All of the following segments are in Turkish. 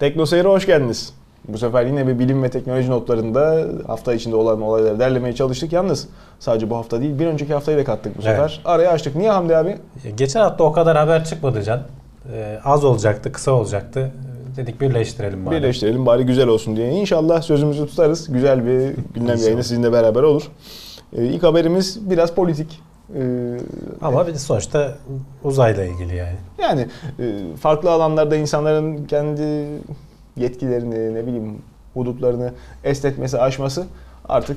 Tekno Seyir'e hoş geldiniz. Bu sefer yine bir bilim ve teknoloji notlarında hafta içinde olan olayları derlemeye çalıştık. Yalnız sadece bu hafta değil bir önceki haftayı da kattık bu sefer. Evet. Araya açtık. Niye Hamdi abi? Geçen hafta o kadar haber çıkmadı Can. Ee, az olacaktı, kısa olacaktı. Dedik birleştirelim bari. Birleştirelim bari güzel olsun diye. İnşallah sözümüzü tutarız. Güzel bir gündem yayını sizinle beraber olur. Ee, ilk haberimiz biraz politik. Ee, Ama bir de sonuçta uzayla ilgili yani. Yani e, farklı alanlarda insanların kendi yetkilerini, ne bileyim hudutlarını esnetmesi, aşması artık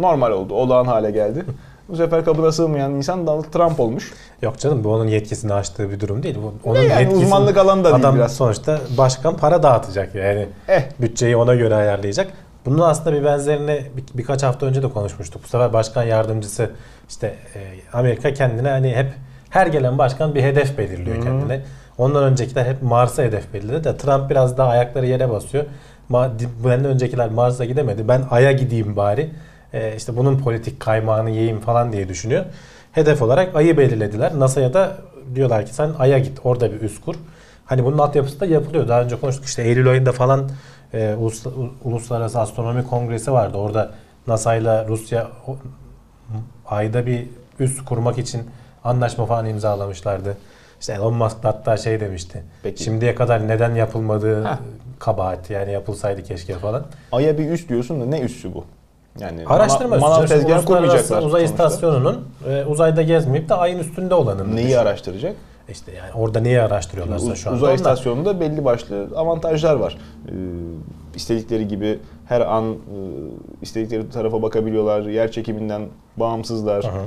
normal oldu. Olağan hale geldi. Bu sefer kabına sığmayan insan Donald Trump olmuş. Yok canım bu onun yetkisini aştığı bir durum değil. Bu, Ne onun yani yetkisini- uzmanlık alanı da değil Adam biraz. sonuçta başkan para dağıtacak yani. Eh Bütçeyi ona göre ayarlayacak. Bunun aslında bir benzerini bir- birkaç hafta önce de konuşmuştuk. Bu sefer başkan yardımcısı işte e, Amerika kendine hani hep her gelen başkan bir hedef belirliyor kendine. Ondan öncekiler hep Mars'a hedef belirledi de Trump biraz daha ayakları yere basıyor. Ma, benden öncekiler Mars'a gidemedi. Ben Ay'a gideyim bari. E, işte bunun politik kaymağını yiyeyim falan diye düşünüyor. Hedef olarak Ay'ı belirlediler. NASA'ya da diyorlar ki sen Ay'a git. Orada bir üs kur. Hani bunun altyapısı da yapılıyor. Daha önce konuştuk işte Eylül ayında falan e, Ulus- Uluslararası Astronomi Kongresi vardı. Orada NASA ile Rusya o- ayda bir üs kurmak için anlaşma falan imzalamışlardı. İşte Elon Musk da hatta şey demişti. Peki. Şimdiye kadar neden yapılmadığı Heh. kabahat yani yapılsaydı keşke falan. Ay'a bir üst diyorsun da ne üssü bu? Yani Araştırma mana- manav tezgahı kurmayacaklar. Uzay sonuçta. istasyonunun e, uzayda gezmeyip de ayın üstünde olanını Neyi düşün. araştıracak? İşte yani orada neyi araştırıyorlarsa şu anda. Uzay onlar- istasyonunda belli başlı avantajlar var. Ee, istedikleri gibi her an e, istedikleri tarafa bakabiliyorlar. Yer çekiminden bağımsızlar. Hı hı.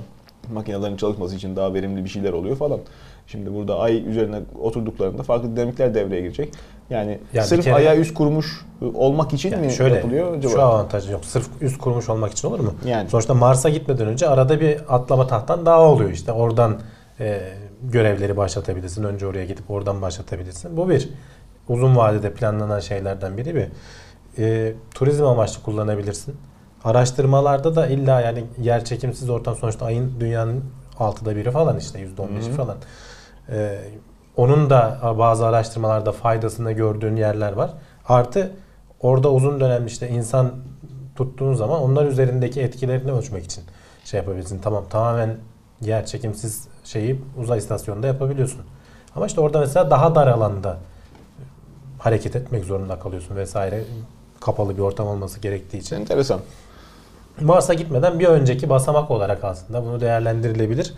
Makinelerin çalışması için daha verimli bir şeyler oluyor falan. Şimdi burada ay üzerine oturduklarında farklı dinamikler devreye girecek. Yani Ya bir sırf kere- aya üst kurmuş olmak için Yani mi şöyle yapılıyor acaba? şu avantajı yok. Sırf üst kurmuş olmak için olur mu? Yani. Sonuçta Mars'a gitmeden önce arada bir atlama tahttan daha oluyor işte. Oradan e, görevleri başlatabilirsin. Önce oraya gidip oradan başlatabilirsin. Bu bir uzun vadede planlanan şeylerden biri bir. E, turizm amaçlı kullanabilirsin. Araştırmalarda da illa yani yer çekimsiz ortam sonuçta ayın dünyanın altıda biri falan işte yüzde on beşi falan. E, onun da bazı araştırmalarda faydasını gördüğün yerler var. Artı orada uzun dönem işte insan tuttuğun zaman onlar üzerindeki etkilerini ölçmek için şey yapabilirsin. Tamam tamamen yer çekimsiz şeyi uzay istasyonunda yapabiliyorsun. Ama işte orada mesela daha dar alanda hareket etmek zorunda kalıyorsun vesaire. Kapalı bir ortam olması gerektiği için. Enteresan. Mars'a gitmeden bir önceki basamak olarak aslında bunu değerlendirilebilir.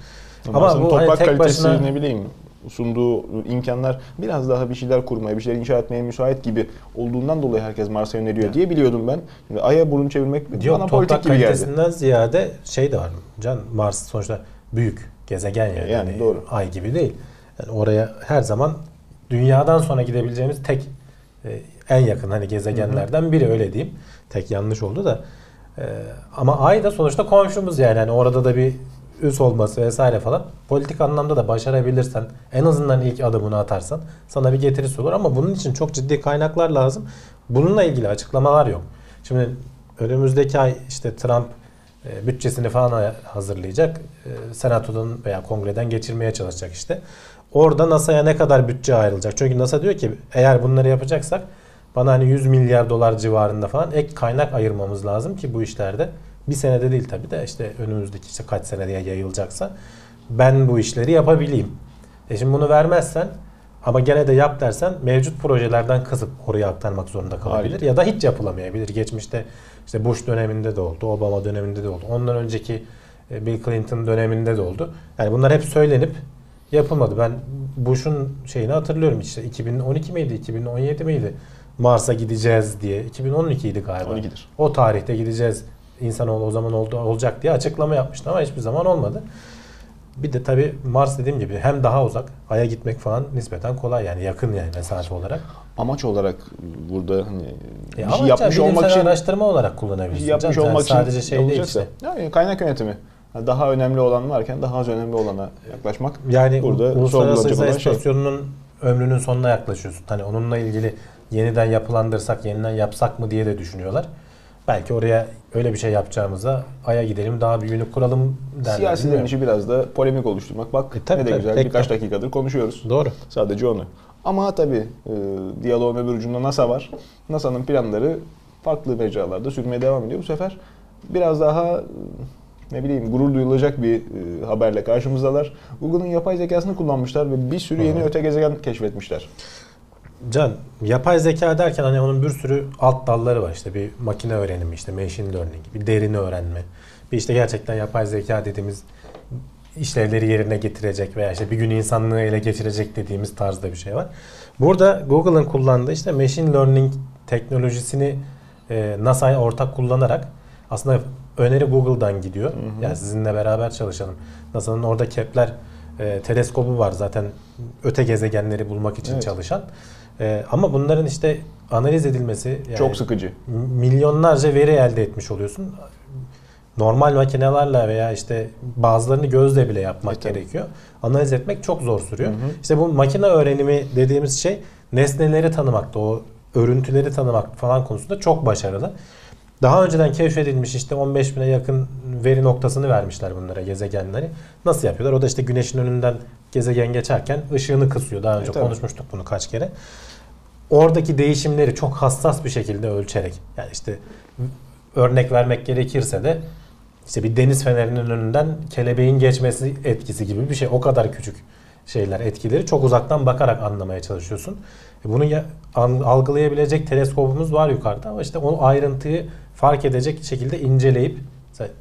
Ama Ama bu hani toprak tek kalitesi başına ne bileyim sunduğu imkanlar biraz daha bir şeyler kurmaya, bir şeyler inşa etmeye müsait gibi olduğundan dolayı herkes Mars'a yöneliyor diye biliyordum ben. Şimdi Ay'a burun çevirmek Yok bana politik toprak gibi geldi. kalitesinden ziyade şey de var. Can Mars sonuçta büyük gezegen yani. Yani Hani doğru. Ay gibi değil. Yani oraya her zaman dünyadan sonra gidebileceğimiz tek e, en yakın hani gezegenlerden biri öyle diyeyim. Tek yanlış oldu da. E, ama Ay da sonuçta komşumuz yani. Hani orada da bir üs olması vesaire falan. Politik anlamda da başarabilirsen en azından ilk adımını atarsan sana bir getirisi olur ama bunun için çok ciddi kaynaklar lazım. Bununla ilgili açıklamalar yok. Şimdi önümüzdeki ay işte Trump bütçesini falan hazırlayacak. E, Senatodan veya kongreden geçirmeye çalışacak işte. Orada NASA'ya ne kadar bütçe ayrılacak? Çünkü NASA diyor ki eğer bunları yapacaksak bana hani 100 milyar dolar civarında falan ek kaynak ayırmamız lazım ki bu işlerde bir senede değil tabii de işte önümüzdeki işte kaç seneye yayılacaksa ben bu işleri yapabileyim. E şimdi bunu vermezsen ama gene de yap dersen mevcut projelerden kısıp oraya aktarmak zorunda kalabilir. Haliyle. Ya da hiç yapılamayabilir. Geçmişte işte Bush döneminde de oldu, Obama döneminde de oldu. Ondan önceki e, Bill Clinton döneminde de oldu. Yani bunlar hep söylenip yapılmadı. Ben Bush'un şeyini hatırlıyorum işte 2012 miydi, 2017 miydi? Mars'a gideceğiz diye. 2012 idi galiba. 12'dir. O tarihte gideceğiz. İnsanoğlu o zaman oldu, olacak diye açıklama yapmıştı ama hiçbir zaman olmadı. Bir de tabii Mars dediğim gibi hem daha uzak, Ay'a gitmek falan nispeten kolay yani yakın yani mesafe olarak. Amaç olarak burada hani E bir şey yapmış olmak için araştırma olarak kullanabilirsin. yapmış canım. olmak sadece için şey değil işte. Yani kaynak yönetimi. Yani Daha önemli olan varken daha az önemli olana yaklaşmak. Yani Burada Uluslararası Uzay olan şey. İstasyonu'nun ömrünün sonuna yaklaşıyorsun. Hani onunla ilgili yeniden yapılandırsak, yeniden yapsak mı diye de düşünüyorlar. Belki oraya öyle bir şey yapacağımıza Ay'a gidelim daha büyüğünü kuralım derler. Siyasilerin işi biraz da polemik oluşturmak. Bak E, tabii, ne de tabii, güzel birkaç de. dakikadır konuşuyoruz. Doğru. Sadece onu. Ama tabii e, diyaloğun öbür ucunda NASA var. NASA'nın planları farklı mecralarda sürmeye devam ediyor. Bu sefer biraz daha e, ne bileyim gurur duyulacak bir e, haberle karşımızdalar. Google'ın yapay zekasını kullanmışlar ve bir sürü yeni Hı. öte gezegen keşfetmişler. Can, yapay zeka derken hani onun bir sürü alt dalları var. İşte bir makine öğrenimi, işte machine learning, bir derin öğrenme. Bir işte gerçekten yapay zeka dediğimiz işlevleri yerine getirecek veya işte bir gün insanlığı ele geçirecek dediğimiz tarzda bir şey var. Burada Google'ın kullandığı işte machine learning teknolojisini e, NASA'ya ortak kullanarak aslında öneri Google'dan gidiyor. Hı hı. Yani sizinle beraber çalışalım. NASA'nın orada Kepler e, teleskobu var zaten öte gezegenleri bulmak için Evet. çalışan. E, ama bunların işte analiz edilmesi yani Çok sıkıcı. milyonlarca veri elde etmiş oluyorsun. Normal makinelerle veya işte bazılarını gözle bile yapmak E, tabii. gerekiyor. Analiz etmek çok zor sürüyor. Hı hı. İşte bu makine öğrenimi dediğimiz şey nesneleri tanımakta, o örüntüleri tanımak falan konusunda çok başarılı. Daha önceden keşfedilmiş işte 15 bine yakın veri noktasını vermişler bunlara gezegenleri. Nasıl yapıyorlar? O da işte güneşin önünden gezegen geçerken ışığını kısıyor. Daha önce E, tabii. konuşmuştuk bunu kaç kere. Oradaki değişimleri çok hassas bir şekilde ölçerek yani işte örnek vermek gerekirse de işte bir deniz fenerinin önünden kelebeğin geçmesi etkisi gibi bir şey. O kadar küçük şeyler, etkileri çok uzaktan bakarak anlamaya çalışıyorsun. E Bunu ya- an- algılayabilecek teleskopumuz var yukarıda ama işte o ayrıntıyı fark edecek şekilde inceleyip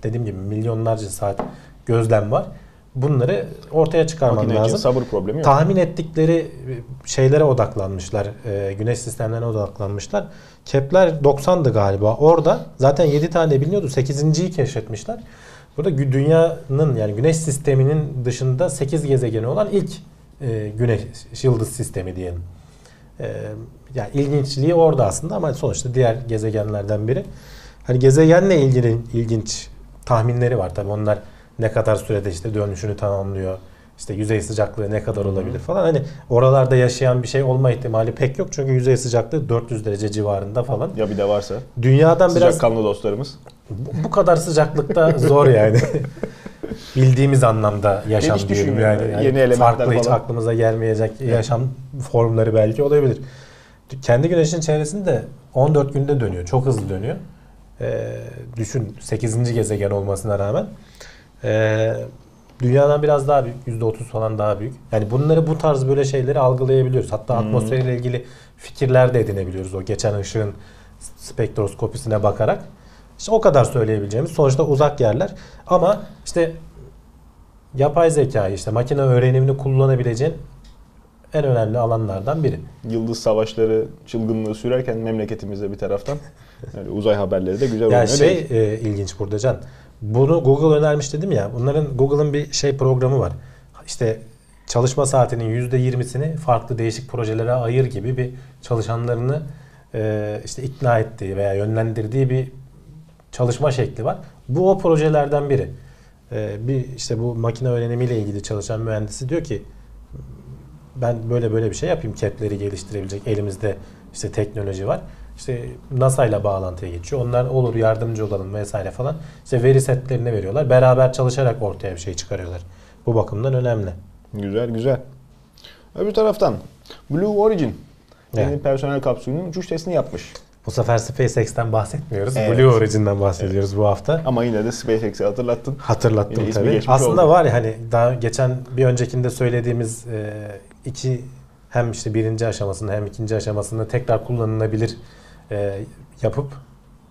dediğim gibi milyonlarca saat gözlem var. Bunları ortaya çıkarman Makine lazım. sabır problemi yok. Tahmin ettikleri şeylere odaklanmışlar. e, güneş sistemlerine odaklanmışlar. Kepler 90'dı galiba. Orada zaten 7 tane biliniyordu. 8.yi keşfetmişler. Burada dünyanın yani güneş sisteminin dışında 8 gezegeni olan ilk e, güneş yıldız sistemi diyelim. E, yani ilginçliği orada aslında ama sonuçta diğer gezegenlerden biri. Hani gezegenle ilgili ilginç tahminleri var tabii onlar ne kadar sürede işte dönüşünü tamamlıyor. İşte yüzey sıcaklığı ne kadar olabilir falan. Hani oralarda yaşayan bir şey olma ihtimali pek yok. Çünkü yüzey sıcaklığı 400 derece civarında falan. Ya bir de varsa. Dünyadan biraz Sıcakkanlı dostlarımız. bu bu kadar sıcaklıkta zor yani. Bildiğimiz anlamda yaşam Hiç düşünmüyorum yani. yani. Yani Yeni elementler farklı hiç falan. aklımıza gelmeyecek yaşam formları belki olabilir. Kendi güneşin çevresinde 14 günde dönüyor. Çok hızlı dönüyor. Ee, düşün 8. gezegen olmasına rağmen. Ee, dünyadan biraz daha büyük. %30 falan daha büyük. Yani bunları bu tarz böyle şeyleri algılayabiliyoruz. Hatta Hmm. atmosferiyle ilgili fikirler de edinebiliyoruz. O geçen ışığın spektroskopisine bakarak. İşte o kadar söyleyebileceğimiz sonuçta uzak yerler. Ama işte yapay zekayı işte makine öğrenimini kullanabileceğin en önemli alanlardan biri. Yıldız savaşları çılgınlığı sürerken memleketimizde bir taraftan öyle uzay haberleri de güzel Ya oynuyor şey değil. e, ilginç burada Can. Bunu Google önermiş dedim ya. Bunların Google'ın bir şey programı var. İşte çalışma saatinin %20'sini farklı değişik projelere ayır gibi bir çalışanlarını e, işte ikna ettiği veya yönlendirdiği bir çalışma şekli var. Bu o projelerden biri. E, bir işte bu makine öğrenimiyle ilgili çalışan mühendisi diyor ki ben böyle böyle bir şey yapayım. Kepleri geliştirebilecek elimizde işte teknoloji var. İşte NASA ile bağlantıya geçiyor. Onlar olur yardımcı olalım vesaire falan. İşte veri setlerini veriyorlar. Beraber çalışarak ortaya bir şey çıkarıyorlar. Bu bakımdan önemli. Güzel güzel. Öbür taraftan Blue Origin Evet. yeni personel kapsülünün uçuş testini yapmış. Bu sefer SpaceX'ten bahsetmiyoruz. Evet. Blue Origin'den bahsediyoruz bu hafta. Ama yine de SpaceX'i hatırlattın. Hatırlattım Yine tabii. Aslında oldu. var ya hani daha geçen bir öncekinde söylediğimiz e, iki hem işte birinci aşamasını hem ikinci aşamasını tekrar kullanılabilir e, yapıp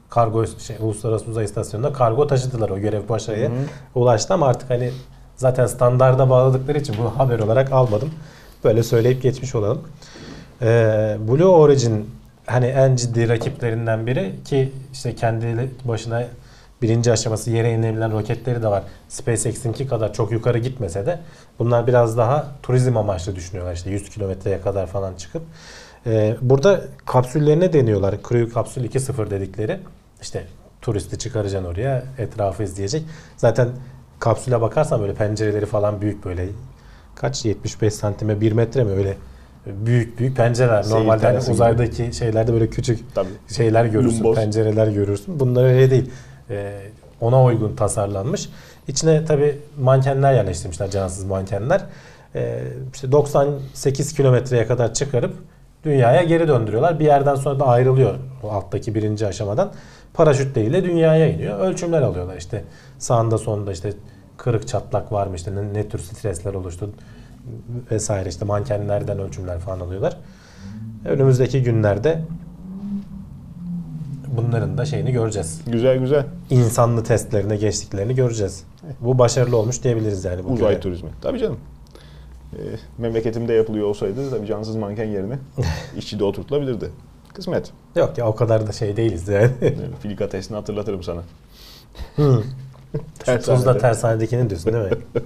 kargo şey, uluslararası uzay istasyonuna kargo taşıdılar o görev başarıya ulaştı ama artık hani zaten standarda bağladıkları için bu haber olarak almadım. Böyle söyleyip geçmiş olalım. Ee, Blue Origin hani en ciddi rakiplerinden biri ki işte kendi başına birinci aşaması yere inebilen roketleri de var. SpaceX'inki kadar çok yukarı gitmese de bunlar biraz daha turizm amaçlı düşünüyorlar işte 100 kilometreye kadar falan çıkıp. Ee, burada kapsüllerine deniyorlar. Crew kapsül 2.0 dedikleri. İşte turisti çıkaracaksın oraya etrafı izleyecek. Zaten kapsüle bakarsan böyle pencereleri falan büyük böyle kaç 75 santime 1 metre mi öyle büyük büyük pencereler. Seyir Normalde hani terası gibi. uzaydaki şeylerde böyle küçük Tabii. şeyler görürsün, Lumboz. pencereler görürsün. Bunlar öyle değil. Ee, ona uygun tasarlanmış. İçine tabi mankenler yerleştirmişler, cansız mankenler. e, işte 98 kilometreye kadar çıkarıp dünyaya geri döndürüyorlar. Bir yerden sonra da ayrılıyor o alttaki birinci aşamadan. Paraşütleriyle dünyaya iniyor. Ölçümler alıyorlar işte sağında sonunda işte kırık çatlak var mı işte ne, ne tür stresler oluştu vesaire işte mankenlerden ölçümler falan alıyorlar. Önümüzdeki günlerde bunların da şeyini göreceğiz. Güzel güzel. İnsanlı testlerine geçtiklerini göreceğiz. Bu başarılı olmuş diyebiliriz yani. Bu Uzay görev. turizmi. Tabii canım. Ee, memleketimde yapılıyor olsaydı tabii cansız manken yerine işçi de oturtulabilirdi. Kısmet. Yok ya o kadar da şey değiliz yani. Ee, Filika testini hatırlatırım sana. Tersanede. Tuzla tersanedekini diyorsun değil mi?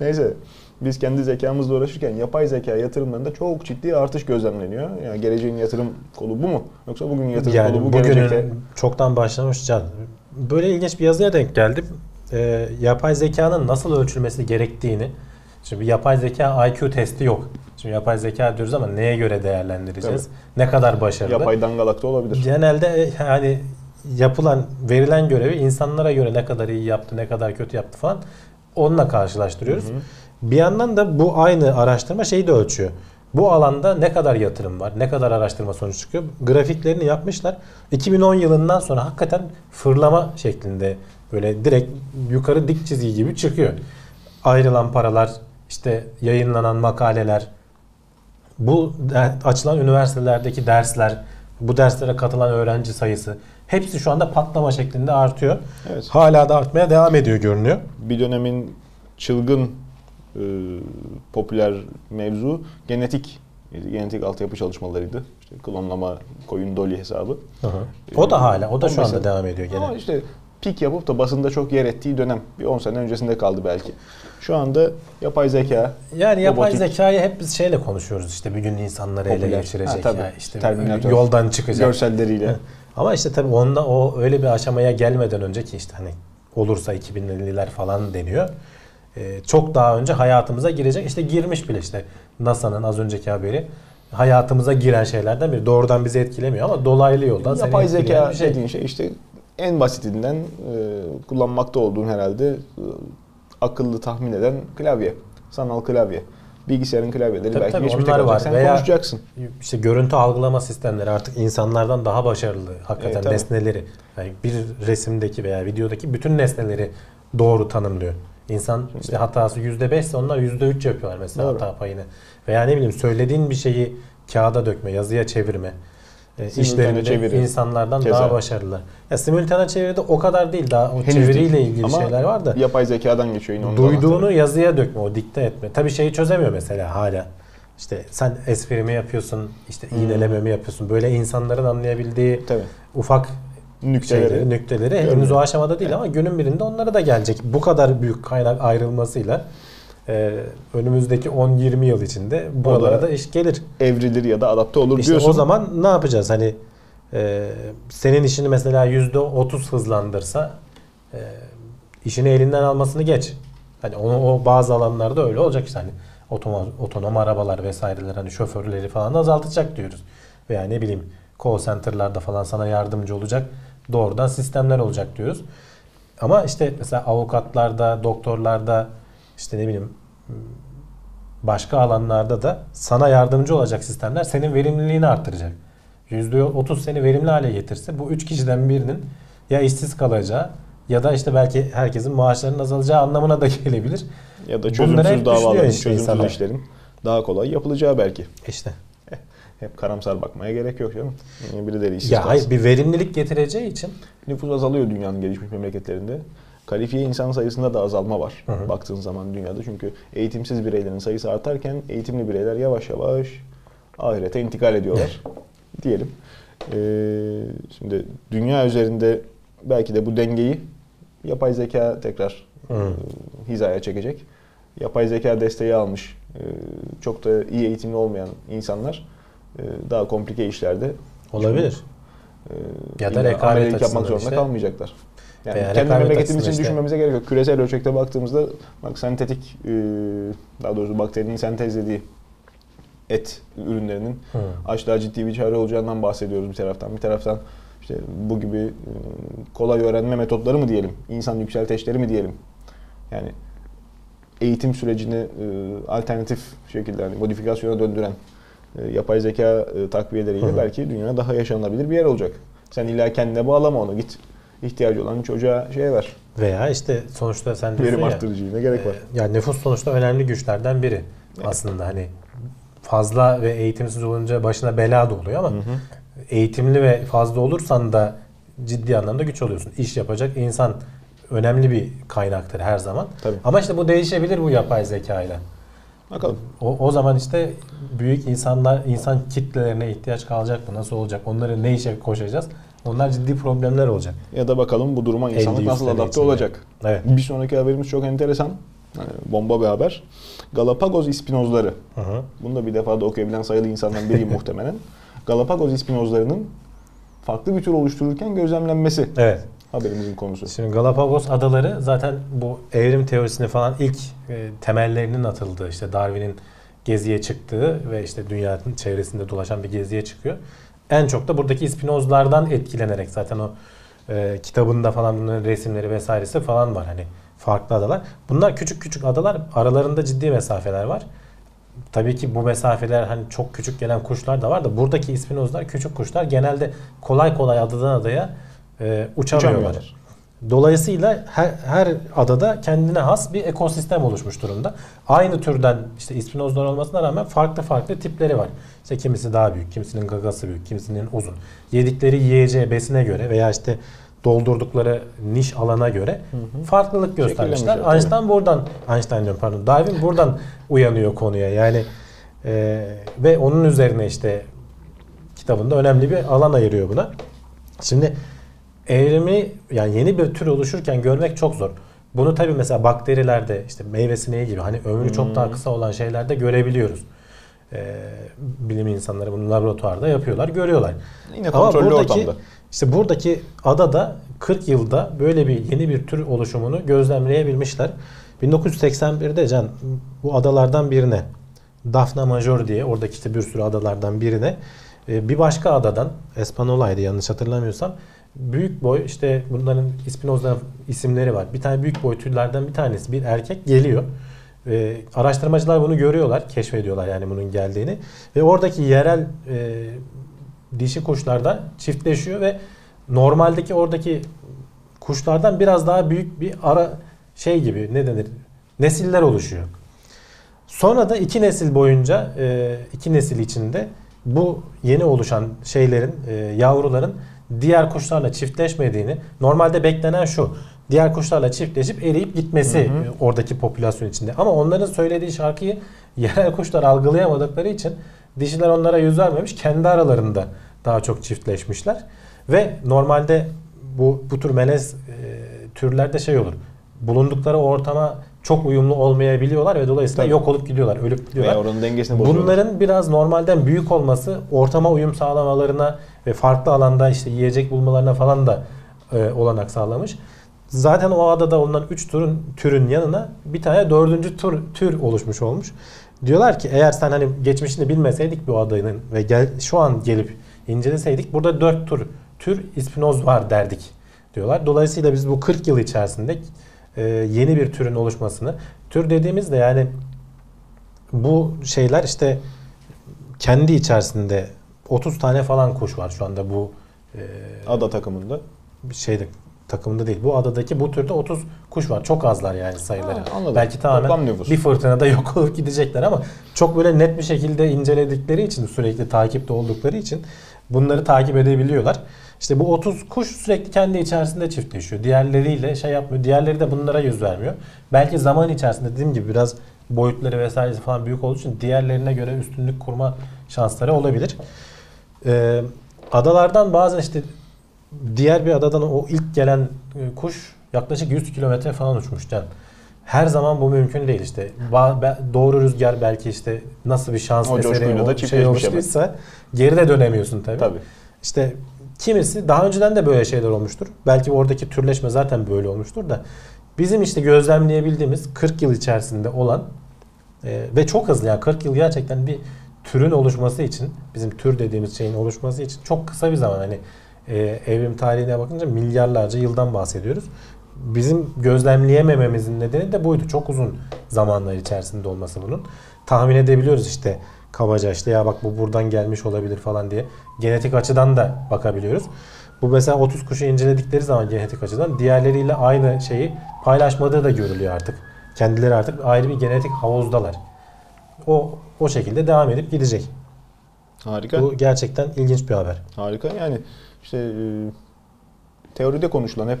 Neyse. Biz kendi zekamızla uğraşırken yapay zeka yatırımlarında çok ciddi artış gözlemleniyor. Yani geleceğin yatırım kolu bu mu? Yoksa bugünün yatırım yani kolu bu gelecekte... çoktan başlamış can. Böyle ilginç bir yazıya denk geldim. Ee, yapay zekanın nasıl ölçülmesi gerektiğini. Şimdi yapay zeka IQ testi yok. Şimdi yapay zeka diyoruz ama neye göre değerlendireceğiz? Ne kadar başarılı? Yapay dangalak da olabilir. Genelde e, yani yapılan, verilen görevi insanlara göre ne kadar iyi yaptı, ne kadar kötü yaptı falan onunla karşılaştırıyoruz. Hı hı. Bir yandan da bu aynı araştırma şeyi de ölçüyor. Bu alanda ne kadar yatırım var, ne kadar araştırma sonucu çıkıyor. Grafiklerini yapmışlar. 2010 yılından sonra hakikaten fırlama şeklinde böyle direkt yukarı dik çizgi gibi çıkıyor. Ayrılan paralar, işte yayınlanan makaleler, bu açılan üniversitelerdeki dersler, bu derslere katılan öğrenci sayısı hepsi şu anda patlama şeklinde artıyor. Evet. Hala da artmaya devam ediyor görünüyor. Bir dönemin çılgın e, popüler mevzu genetik genetik altyapı çalışmalarıydı. İşte klonlama koyun Dolly hesabı. O da hala, o da şu O anda mesela- devam ediyor gene. Ama işte pik yapıp da basında çok yer ettiği dönem. Bir 10 sene öncesinde kaldı belki. Şu anda yapay zeka, Yani yapay robotik, zekayı hep biz şeyle konuşuyoruz işte bir gün insanları ele Popüler. geçirecek Ha, tabii. ya işte Terminator. yoldan çıkacak. görselleriyle. Ama işte tabii onda o öyle bir aşamaya gelmeden önce ki işte hani olursa 2050'ler falan deniyor. Ee, çok daha önce hayatımıza girecek. İşte girmiş bile işte NASA'nın az önceki haberi hayatımıza giren şeylerden biri. Doğrudan bizi etkilemiyor ama dolaylı yoldan seni Yapay etkileyen zeka bir şey. dediğin şey işte en basitinden e, kullanmakta olduğun herhalde e, akıllı tahmin eden klavye. Sanal klavye. Bilgisayarın klavyeleri Tabii, belki tabii, geçmişte kalacak. var. Sen Veya- konuşacaksın. İşte görüntü algılama sistemleri artık insanlardan daha başarılı. Hakikaten tabii. nesneleri, yani bir resimdeki veya videodaki bütün nesneleri doğru tanımlıyor. İnsan işte hatası %5 ise onlar %3 yapıyorlar mesela Doğru. hata payını. Veya ne bileyim söylediğin bir şeyi kağıda dökme, yazıya çevirme. E, işlerinde çeviri. insanlardan Keza. daha başarılı. Ya simultane çeviride o kadar değil daha o Henüz çeviriyle değil. ilgili Ama şeyler var da. Yapay zekadan geçiyor yine Duyduğunu anahtarı. yazıya dökme, o dikte etme. Tabii şeyi çözemiyor mesela hala. İşte sen esprimi yapıyorsun, işte Hmm. iğnelememi yapıyorsun. Böyle insanların anlayabildiği Tabii. ufak Nükteleri. şeyleri, nükteleri henüz o aşamada değil ama günün birinde onlara da gelecek. Bu kadar büyük kaynak ayrılmasıyla e, önümüzdeki 10-20 yıl içinde buralara da da iş gelir. evrilir ya da adapte olur İşte diyorsun. o zaman ne yapacağız? Hani e, senin işini mesela %30 hızlandırsa e, işini elinden almasını geç. Hani onu o bazı alanlarda öyle olacak işte hani otonom, otonom arabalar vesaireler hani şoförleri falan azaltacak diyoruz. Veya ne bileyim call center'larda falan sana yardımcı olacak doğrudan sistemler olacak diyoruz. Ama işte mesela avukatlarda, doktorlarda işte ne bileyim başka alanlarda da sana yardımcı olacak sistemler senin verimliliğini artıracak. %30 seni verimli hale getirse bu 3 kişiden birinin ya işsiz kalacağı ya da işte belki herkesin maaşlarının azalacağı anlamına da gelebilir. ya da çözümsüz davaların, işte çözümsüz insanlar. işlerin daha kolay yapılacağı belki. İşte. Hep karamsar bakmaya gerek yok canım. Yine birileri işsiz Ya kalsın. hayır bir verimlilik getireceği için Nüfus azalıyor dünyanın gelişmiş memleketlerinde. Kalifiye insan sayısında da azalma var Hı hı. baktığın zaman dünyada. Çünkü eğitimsiz bireylerin sayısı artarken eğitimli bireyler yavaş yavaş ahirete intikal ediyorlar diyelim. Ee, şimdi dünya üzerinde belki de bu dengeyi yapay zeka tekrar Hı. e, hizaya çekecek. Yapay zeka desteği almış e, çok da iyi eğitimli olmayan insanlar e, daha komplike işlerde olabilir. ee, Ya da amelelik yapmak zorunda işte. kalmayacaklar. Yani Veya kendi memleketimiz için işte. düşünmemize gerek yok. Küresel ölçekte baktığımızda bak sentetik e, daha doğrusu bakterinin sentezlediği et ürünlerinin Hı. açlığa ciddi bir çare olacağından bahsediyoruz bir taraftan. Bir taraftan işte bu gibi e, kolay öğrenme metotları mı diyelim, insan yükselteçleri mi diyelim. Yani eğitim sürecini e, alternatif şekilde hani modifikasyona döndüren yapay zeka takviyeleriyle Hı hı. belki dünya daha yaşanabilir bir yer olacak. Sen illa kendine bağlama onu git ihtiyacı olan çocuğa şey ver. Veya işte sonuçta sen diyorsun Verim ya, arttırıcıya ne gerek var? e, yani nüfus sonuçta önemli güçlerden biri. Aslında hani fazla ve eğitimsiz olunca başına bela da oluyor ama Hı hı. eğitimli ve fazla olursan da ciddi anlamda güç oluyorsun. İş yapacak insan önemli bir kaynaktır her zaman. Tabii. Ama işte bu değişebilir bu yapay zeka ile. Bakalım. O, o zaman işte büyük insanlar, insan kitlelerine ihtiyaç kalacak mı? Nasıl olacak? Onları ne işe koşacağız? Onlar ciddi problemler olacak. Ya da bakalım bu duruma insanlık 50 nasıl adapte içinde. olacak? Evet. Bir sonraki haberimiz çok enteresan. Yani bomba bir haber. Galapagos ispinozları. Hı hı. Bunu da bir defa da okuyabilen sayılı insandan biriyim muhtemelen. Galapagos ispinozlarının farklı bir tür oluştururken gözlemlenmesi Evet. haberimizin konusu. Şimdi Galapagos adaları zaten bu evrim teorisini falan ilk e, temellerinin atıldığı işte Darwin'in geziye çıktığı ve işte dünyanın çevresinde dolaşan bir geziye çıkıyor. En çok da buradaki ispinozlardan etkilenerek zaten o e, kitabında falan bunların resimleri vesairesi falan var hani farklı adalar. Bunlar küçük küçük adalar aralarında ciddi mesafeler var. Tabii ki bu mesafeler hani çok küçük gelen kuşlar da var da buradaki ispinozlar küçük kuşlar genelde kolay kolay adadan adaya e, uçamıyorlar. Uçamıyorlar. Dolayısıyla her, her adada kendine has bir ekosistem oluşmuş durumda. Aynı türden işte ispinozlar olmasına rağmen farklı farklı tipleri var. İşte kimisi daha büyük, kimisinin gagası büyük, kimisinin uzun. Yedikleri yiyeceği besine göre veya işte doldurdukları niş alana göre farklılık göstermişler. Şekillemişler, tabii. Einstein buradan, Einstein diyorum pardon, Darwin buradan uyanıyor konuya. Yani e, ve onun üzerine işte kitabında önemli bir alan ayırıyor buna. Şimdi evrimi yani yeni bir tür oluşurken görmek çok zor. Bunu tabii mesela bakterilerde işte meyve sineği gibi hani ömrü çok daha kısa olan şeylerde görebiliyoruz. Ee, bilim insanları bunu laboratuvarda yapıyorlar, görüyorlar. Yine kontrollü buradaki, ortamda. işte buradaki adada 40 yılda böyle bir yeni bir tür oluşumunu gözlemleyebilmişler. 1981'de Can bu adalardan birine Daphne Major diye oradaki işte bir sürü adalardan birine e, bir başka adadan Espanola'ydı yanlış hatırlamıyorsam büyük boy işte bunların ispinozların isimleri var. Bir tane büyük boy türlerden bir tanesi bir erkek geliyor. E, araştırmacılar bunu görüyorlar, keşfediyorlar yani bunun geldiğini ve oradaki yerel e, dişi kuşlarda çiftleşiyor ve normaldeki oradaki kuşlardan biraz daha büyük bir ara şey gibi ne denir nesiller oluşuyor. Sonra da iki nesil boyunca e, iki nesil içinde bu yeni oluşan şeylerin e, yavruların diğer kuşlarla çiftleşmediğini normalde beklenen şu diğer kuşlarla çiftleşip eriyip gitmesi e, oradaki popülasyon içinde. Ama onların söylediği şarkıyı yerel kuşlar algılayamadıkları için dişiler onlara yüz vermemiş kendi aralarında daha çok çiftleşmişler. Ve normalde bu bu tür melez e, türlerde şey olur bulundukları ortama çok uyumlu olmayabiliyorlar ve dolayısıyla Tabii. yok olup gidiyorlar, ölüp gidiyorlar. Veya oranın dengesini bozuyorlar. Bunların biraz normalden büyük olması ortama uyum sağlamalarına ve farklı alanda işte yiyecek bulmalarına falan da e, olanak sağlamış. Zaten o adada olunan 3 türün türün yanına bir tane dördüncü tür, tür oluşmuş olmuş. Diyorlar ki eğer sen hani geçmişini bilmeseydik bu adayının ve gel, şu an gelip inceleseydik burada 4 tür tür ispinoz var derdik diyorlar. Dolayısıyla biz bu 40 yıl içerisinde e, yeni bir türün oluşmasını tür dediğimizde yani bu şeyler işte kendi içerisinde 30 tane falan kuş var şu anda bu e, Ada takımında. şeyde takımında değil. Bu adadaki bu türde 30 kuş var. Çok azlar yani sayıları. Ha, anladım. Belki tamamen bir fırtınada yok olup gidecekler ama çok böyle net bir şekilde inceledikleri için sürekli takipte oldukları için bunları takip edebiliyorlar. İşte bu 30 kuş sürekli kendi içerisinde çiftleşiyor. Diğerleriyle şey yapmıyor. Diğerleri de bunlara yüz vermiyor. Belki zaman içerisinde dediğim gibi biraz boyutları vesairesi falan büyük olduğu için diğerlerine göre üstünlük kurma şansları olabilir. Ee, adalardan bazen işte diğer bir adadan o ilk gelen e, kuş yaklaşık 100 kilometre falan uçmuş Can. Her zaman bu mümkün değil işte. Doğru rüzgar belki işte nasıl bir şans O eseri o şey oluştuysa geri de dönemiyorsun tabii. Tabii. İşte kimisi daha önceden de böyle şeyler olmuştur. Belki oradaki türleşme zaten böyle olmuştur da bizim işte gözlemleyebildiğimiz 40 yıl içerisinde olan e, ve çok hızlı yani 40 yıl gerçekten bir türün oluşması için bizim tür dediğimiz şeyin oluşması için çok kısa bir zaman hani e, evrim tarihine bakınca milyarlarca yıldan bahsediyoruz. Bizim gözlemleyemememizin nedeni de buydu. Çok uzun zamanlar içerisinde olması bunun. Tahmin edebiliyoruz işte kabaca işte ya bak bu buradan gelmiş olabilir falan diye. Genetik açıdan da bakabiliyoruz. Bu mesela 30 kuşu inceledikleri zaman genetik açıdan diğerleriyle aynı şeyi paylaşmadığı da görülüyor artık. Kendileri artık ayrı bir genetik havuzdalar. O o şekilde devam edip gidecek. Harika. Bu gerçekten ilginç bir haber. Harika. Yani işte e, teoride konuşulan hep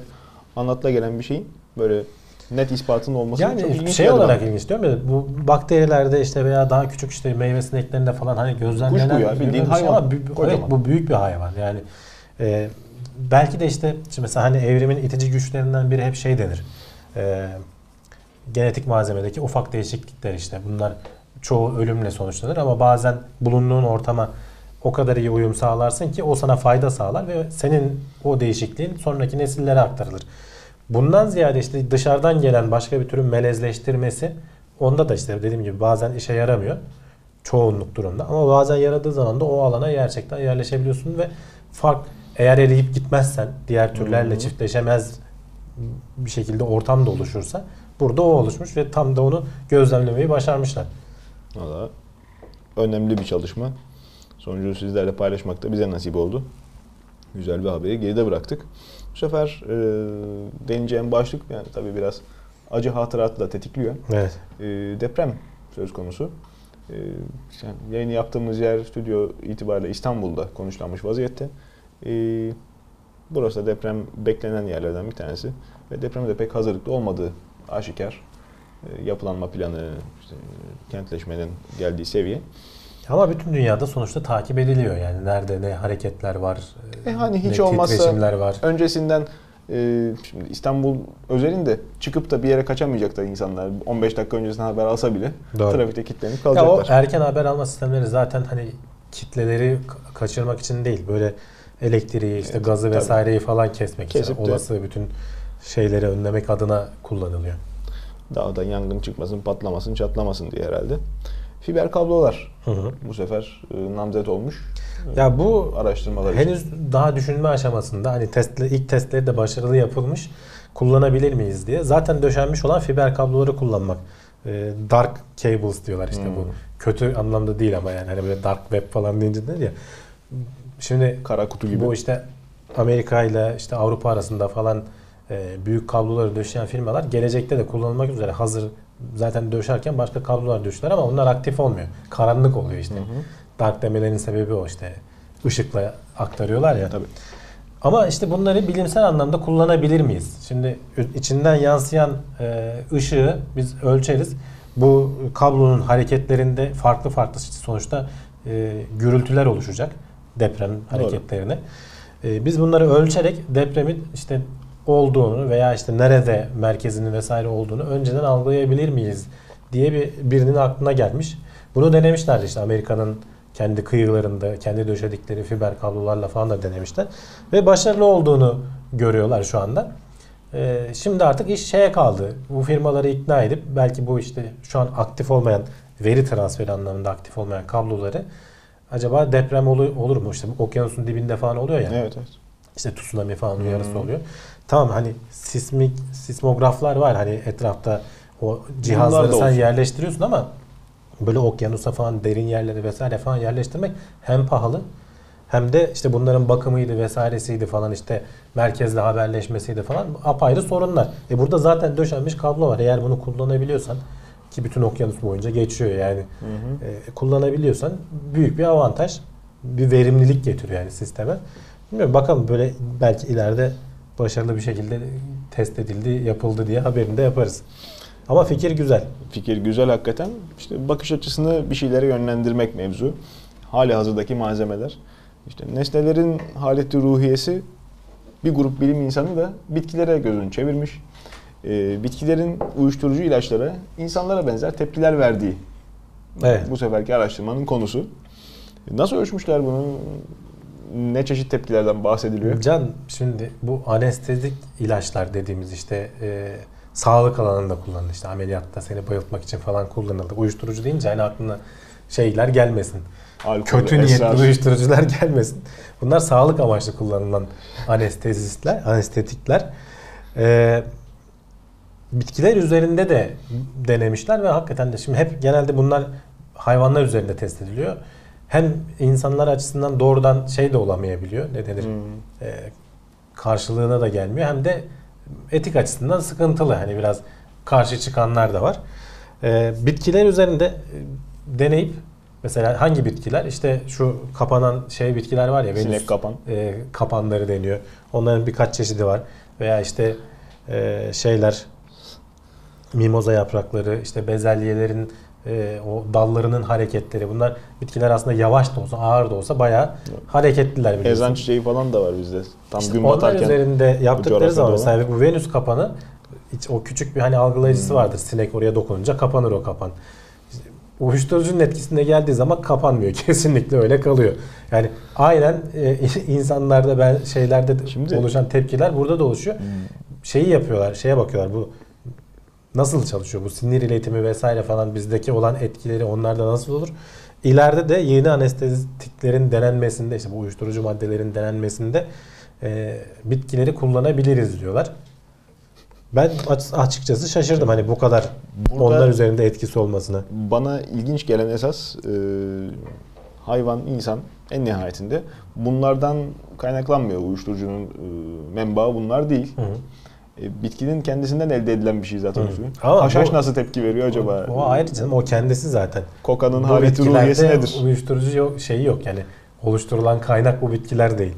anlatıla gelen bir şeyin böyle net ispatının olması çok Yani ilginç şey olarak bana. ilginç diyorum ya bu bakterilerde işte veya daha küçük işte meyve sineklerinde falan hani gözlemlenen Kuş bu ya, bildiğin hayvan. ama evet, bu büyük bir hayvan. Yani e, belki de işte mesela hani evrimin itici güçlerinden biri hep şey denir. E, genetik malzemedeki ufak değişiklikler işte. Bunlar çoğu ölümle sonuçlanır ama bazen bulunduğun ortama o kadar iyi uyum sağlarsın ki o sana fayda sağlar ve senin o değişikliğin sonraki nesillere aktarılır. Bundan ziyade işte dışarıdan gelen başka bir türün melezleştirmesi onda da işte dediğim gibi bazen işe yaramıyor. Çoğunluk durumda ama bazen yaradığı zaman da o alana gerçekten yerleşebiliyorsun ve fark eğer eleyip gitmezsen diğer türlerle hı. çiftleşemez bir şekilde ortam da oluşursa burada o oluşmuş ve tam da onu gözlemlemeyi başarmışlar. Valla önemli bir çalışma. Sonucu sizlerle paylaşmak da bize nasip oldu. Güzel bir haberi geride bıraktık. Bu sefer e, deneyeceğim başlık yani tabii biraz acı hatıratı da tetikliyor. Evet. E, deprem söz konusu. E, işte yayını yaptığımız yer stüdyo itibariyle İstanbul'da konuşlanmış vaziyette. E, burası da deprem beklenen yerlerden bir tanesi. Ve depreme de pek hazırlıklı olmadığı aşikar. E, yapılanma planı, işte, kentleşmenin geldiği seviye. Ama bütün dünyada sonuçta takip ediliyor yani nerede ne hareketler var, E hani hiç ne olmazsa var. öncesinden e, şimdi İstanbul özelinde çıkıp da bir yere kaçamayacak da insanlar 15 dakika öncesinden haber alsa bile Doğru. trafikte kilitlenip Ya o kalacaklar. erken haber alma sistemleri zaten hani kitleleri ka- kaçırmak için değil böyle elektriği işte Evet, gazı tabii. vesaireyi falan kesmek Kesip için de- olası bütün şeyleri önlemek adına kullanılıyor. Dağda yangın çıkmasın, patlamasın, çatlamasın diye herhalde. Fiber kablolar Hı hı. bu sefer e, namzet olmuş. Ya bu araştırmalar için. henüz daha düşünme aşamasında hani testler ilk testleri de başarılı yapılmış kullanabilir miyiz diye. Zaten döşenmiş olan fiber kabloları kullanmak. Ee, dark cables diyorlar işte Hmm. bu. Kötü anlamda değil ama yani hani böyle dark web falan deyince der ya. Şimdi Kara kutu gibi. bu işte Amerika ile işte Avrupa arasında falan e, büyük kabloları döşeyen firmalar gelecekte de kullanılmak üzere hazır zaten döşerken başka kablolar döşler ama onlar aktif olmuyor. Karanlık oluyor işte. Hı hı. Dark demelerinin sebebi o işte. Işıkla aktarıyorlar ya. Tabii. Ama işte bunları bilimsel anlamda kullanabilir miyiz? Şimdi içinden yansıyan e, ışığı biz ölçeriz. Bu kablonun hareketlerinde farklı farklı sonuçta e, gürültüler oluşacak deprem hareketlerine. E, biz bunları ölçerek depremin işte olduğunu veya işte nerede merkezinin vesaire olduğunu önceden algılayabilir miyiz diye bir birinin aklına gelmiş. Bunu denemişler işte Amerika'nın kendi kıyılarında kendi döşedikleri fiber kablolarla falan da denemişler ve başarılı olduğunu görüyorlar şu anda. Ee, şimdi artık iş şeye kaldı. Bu firmaları ikna edip belki bu işte şu an aktif olmayan veri transferi anlamında aktif olmayan kabloları acaba deprem olur, olur mu? İşte okyanusun dibinde falan oluyor ya. Evet evet. İşte tsunami falan uyarısı Hmm. oluyor. Tamam hani sismik sismograflar var hani etrafta o cihazları sen olsun. yerleştiriyorsun ama böyle okyanusa falan derin yerlere vesaire falan yerleştirmek hem pahalı hem de işte bunların bakımıydı vesairesiydi falan işte merkezle haberleşmesiydi falan apayrı sorunlar. E burada zaten döşenmiş kablo var. Eğer bunu kullanabiliyorsan ki bütün okyanus boyunca geçiyor yani Hı hı. e, kullanabiliyorsan büyük bir avantaj. Bir verimlilik getiriyor yani sisteme. Bilmiyorum bakalım böyle belki ileride başarılı bir şekilde test edildi, yapıldı diye haberini de yaparız. Ama fikir güzel. Fikir güzel hakikaten. İşte bakış açısını bir şeylere yönlendirmek mevzu. Hali hazırdaki malzemeler. İşte nesnelerin haleti ruhiyesi bir grup bilim insanı da bitkilere gözünü çevirmiş. Ee, bitkilerin uyuşturucu ilaçlara insanlara benzer tepkiler verdiği Evet. bu seferki araştırmanın konusu. Nasıl ölçmüşler bunu? Ne çeşit tepkilerden bahsediliyor? Can şimdi bu anestezik ilaçlar dediğimiz işte e, sağlık alanında kullanılır. İşte ameliyatta seni bayıltmak için falan kullanıldı. Uyuşturucu deyince hani aklına şeyler gelmesin. Alkol, kötü niyetli esrar. uyuşturucular gelmesin. Bunlar sağlık amaçlı kullanılan anestezistler, anestetikler. Ee, bitkiler üzerinde de denemişler ve hakikaten de şimdi hep genelde bunlar hayvanlar üzerinde test ediliyor. Hem insanlar açısından doğrudan şey de olamayabiliyor. Ne denir? Hmm. e, karşılığına da gelmiyor. Hem de etik açısından sıkıntılı. Hani biraz karşı çıkanlar da var. E, bitkiler üzerinde e, deneyip mesela hangi bitkiler? İşte şu kapanan şey bitkiler var ya. Venüs Sinek kapan. e, kapanları deniyor. Onların birkaç çeşidi var. Veya işte e, şeyler mimoza yaprakları, işte bezelyelerin e, o dallarının hareketleri. Bunlar bitkiler aslında yavaş da olsa, ağır da olsa bayağı hareketliler biliyorsun. Ezan çiçeği falan da var bizde. Tam İşte gün batarken. üzerinde yaptıkları zaman mesela bu Venüs kapanı hiç o küçük bir hani algılayıcısı Hmm. vardır. Sinek oraya dokununca kapanır o kapan. Uyuşturucunun etkisinde geldiği zaman kapanmıyor. Kesinlikle öyle kalıyor. Yani aynen e, insanlarda ben şeylerde de Şimdi- oluşan tepkiler burada da oluşuyor. Hmm. Şeyi yapıyorlar, şeye bakıyorlar bu nasıl çalışıyor bu sinir iletimi vesaire falan bizdeki olan etkileri onlarda nasıl olur? İleride de yeni anestetiklerin denenmesinde işte bu uyuşturucu maddelerin denenmesinde e, bitkileri kullanabiliriz diyorlar. Ben aç- açıkçası şaşırdım hani bu kadar Burada- onlar üzerinde etkisi olmasına. Bana ilginç gelen esas e, hayvan, insan en nihayetinde bunlardan kaynaklanmıyor uyuşturucunun e, menbaı bunlar değil. Hı hı. E, bitkinin kendisinden elde edilen bir şey zaten. Hı. o. Ama Haşhaş bu- nasıl tepki veriyor acaba? O ayrı canım o kendisi zaten. Kokanın bitkilerde ruhiyesi nedir? Uyuşturucu yok, şeyi yok yani oluşturulan kaynak bu bitkiler değil.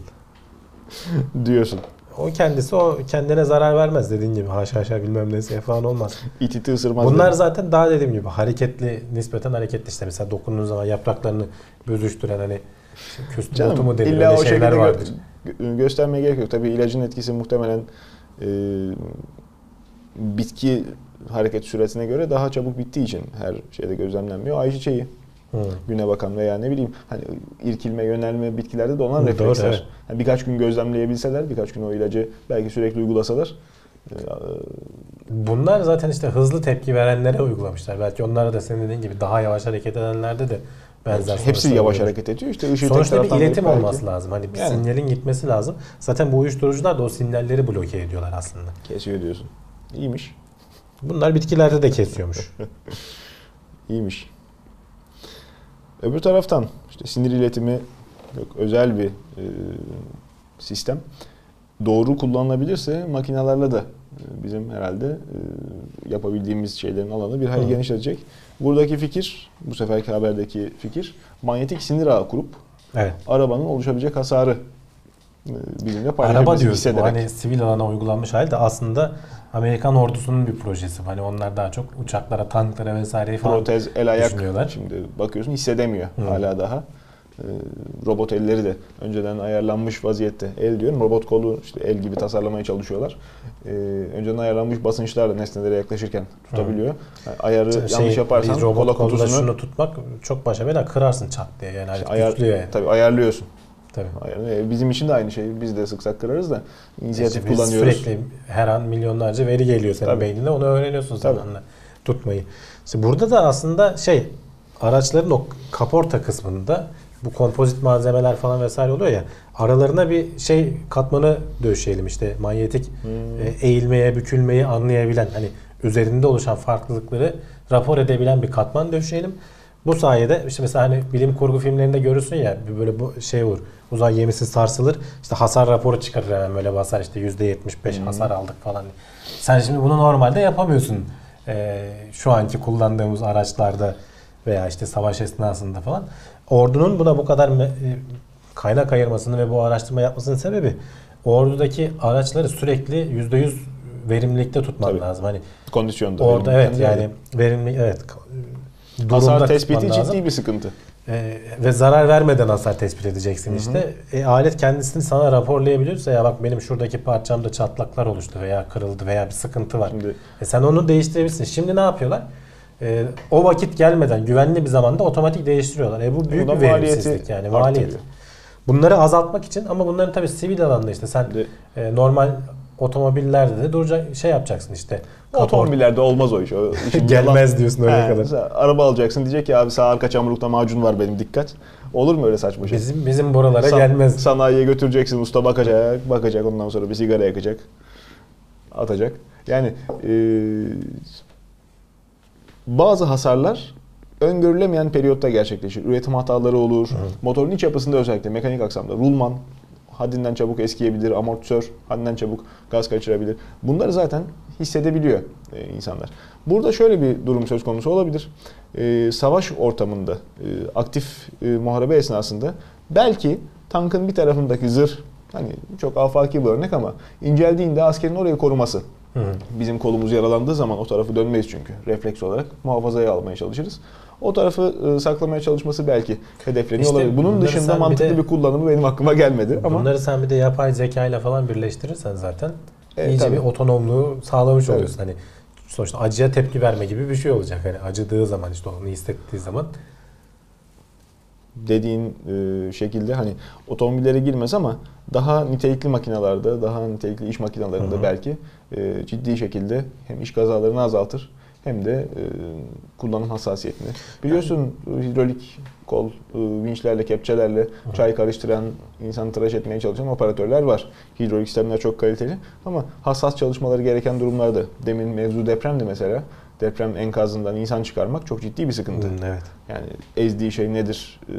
diyorsun. O kendisi o kendine zarar vermez dediğin gibi haşa haşa bilmem nesi falan olmaz. İt iti ısırmaz. Bunlar dedi. zaten daha dediğim gibi hareketli nispeten hareketli işte mesela dokunduğun zaman yapraklarını büzüştüren hani küstü botu mu o şeyler vardır. gö- göstermeye gerek yok. Tabii ilacın etkisi muhtemelen bitki hareket süresine göre daha çabuk bittiği için her şeyde gözlemlenmiyor. Ayçiçeği Hı. güne bakan veya ne bileyim hani irkilme, yönelme bitkilerde de olan Hı, refleksler. doğru, evet. Hani birkaç gün gözlemleyebilseler, birkaç gün o ilacı belki sürekli uygulasalar e, Bunlar zaten işte hızlı tepki verenlere uygulamışlar. Belki onlara da senin dediğin gibi daha yavaş hareket edenlerde de benzer hepsi sonuçlar yavaş oluyor. hareket ediyor. İşte tek Sonuçta bir iletim belki- olması lazım. Hani bir Yani. sinyalin gitmesi lazım. Zaten bu uyuşturucular da o sinyalleri bloke ediyorlar aslında. Kesiyor diyorsun. İyiymiş. Bunlar bitkilerde de kesiyormuş. İyiymiş. Öbür taraftan işte sinir iletimi yok özel bir e, sistem. Doğru kullanılabilirse makinalarla da bizim herhalde e, yapabildiğimiz şeylerin alanı bir hayli Hı. genişletecek. Buradaki fikir, bu seferki haberdeki fikir manyetik sinir ağı kurup evet. arabanın oluşabilecek hasarı e, bizimle Araba diyoruz. Bu hissederek. hani sivil alana uygulanmış hali de aslında Amerikan ordusunun bir projesi. Hani onlar daha çok uçaklara, tanklara vesaire falan protez, el ayak şimdi bakıyorsun hissedemiyor Hı. hala daha. Ee, robot elleri de önceden ayarlanmış vaziyette. El diyorum robot kolu işte el gibi tasarlamaya çalışıyorlar. Ee, önceden ayarlanmış basınçlarla nesnelere yaklaşırken tutabiliyor. Yani ayarı Şey, yanlış yaparsan robot kola kutusunu şunu tutmak çok başa bela kırarsın çat diye yani. Hani ayar, yani. tabii ayarlıyorsun. Tabii. E, Bizim için de aynı şey. Biz de sık sık kırarız da inisiyatif İşte kullanıyoruz. Sürekli her an milyonlarca veri geliyor senin Tabii. beynine. Onu öğreniyorsun Tabii. zamanla tutmayı. İşte burada da aslında şey araçların o kaporta kısmında bu kompozit malzemeler falan vesaire oluyor ya aralarına bir şey katmanı döşeyelim işte manyetik Hmm. e, eğilmeye, bükülmeyi anlayabilen hani üzerinde oluşan farklılıkları rapor edebilen bir katman döşeyelim. Bu sayede işte mesela hani bilim kurgu filmlerinde görürsün ya böyle bu şey olur. Uzay gemisi sarsılır. işte hasar raporu çıkarır hemen böyle basar işte %75 hasar aldık falan. Sen şimdi bunu normalde yapamıyorsun. Ee, şu anki kullandığımız araçlarda veya işte savaş esnasında falan. Ordunun buna bu kadar e, kaynak ayırmasını ve bu araştırma yapmasının sebebi ordudaki araçları sürekli %100 verimlilikte tutman Tabii. lazım. Hani Kondisyonda. orada evet kendi yani verimli evet durumda Hasar tespiti lazım. ciddi bir sıkıntı. Ee, ve zarar vermeden hasar tespit edeceksin işte. E, alet kendisini sana raporlayabiliyorsa ya bak benim şuradaki parçamda çatlaklar oluştu veya kırıldı veya bir sıkıntı var. Şimdi E sen onu değiştirebilirsin. Şimdi ne yapıyorlar? E, o vakit gelmeden güvenli bir zamanda otomatik değiştiriyorlar. E bu büyük Bu da bir verimsizlik yani maliyet. Bunları azaltmak için ama bunların tabii sivil alanda işte sen De- e, normal otomobillerde de duracak şey yapacaksın işte. Kapor- Otomobillerde olmaz o iş. O Gelmez yalan- diyorsun oraya kadar. mesela araba alacaksın diyecek ki abi sağ arka çamurlukta macun var benim dikkat. Olur mu öyle saçma şey? Bizim bizim buralara San- gelmez. Sanayiye götüreceksin usta bakacak, bakacak ondan sonra bir sigara yakacak. Atacak. Yani e, bazı hasarlar öngörülemeyen periyotta gerçekleşir. Üretim hataları olur. Motorun iç yapısında özellikle mekanik aksamda rulman haddinden çabuk eskiyebilir, amortisör haddinden çabuk gaz kaçırabilir. Bunları zaten hissedebiliyor e, insanlar. Burada şöyle bir durum söz konusu olabilir. E, savaş ortamında, e, aktif e, muharebe esnasında belki tankın bir tarafındaki zırh hani çok afaki bir örnek ama inceldiğinde askerin orayı koruması. Hı. Bizim kolumuz yaralandığı zaman o tarafı dönmeyiz çünkü. Refleks olarak muhafazaya almaya çalışırız. O tarafı e, saklamaya çalışması belki hedefleniyor İşte olabilir. Bunun dışında bir mantıklı de- bir kullanımı benim aklıma gelmedi ama Bunları sen bir de yapay zeka ile falan birleştirirsen zaten E, iyice tabii. bir otonomluğu sağlamış Tabii. oluyorsun. Hani sonuçta acıya tepki verme gibi bir şey olacak. Hani acıdığı zaman işte onu hissettiği zaman dediğin e, şekilde hani otomobillere girmez ama daha nitelikli makinalarda, daha nitelikli iş makinalarında Hı hı. belki e, ciddi şekilde hem iş kazalarını azaltır hem de e, kullanım hassasiyetini. Biliyorsun hidrolik kol, e, vinçlerle, kepçelerle çay karıştıran, insanı tıraş etmeye çalışan operatörler var. Hidrolik sistemler çok kaliteli ama hassas çalışmaları gereken durumlarda. Demin mevzu depremdi mesela. Deprem enkazından insan çıkarmak çok ciddi bir sıkıntı. evet. Yani ezdiği şey nedir? Ee,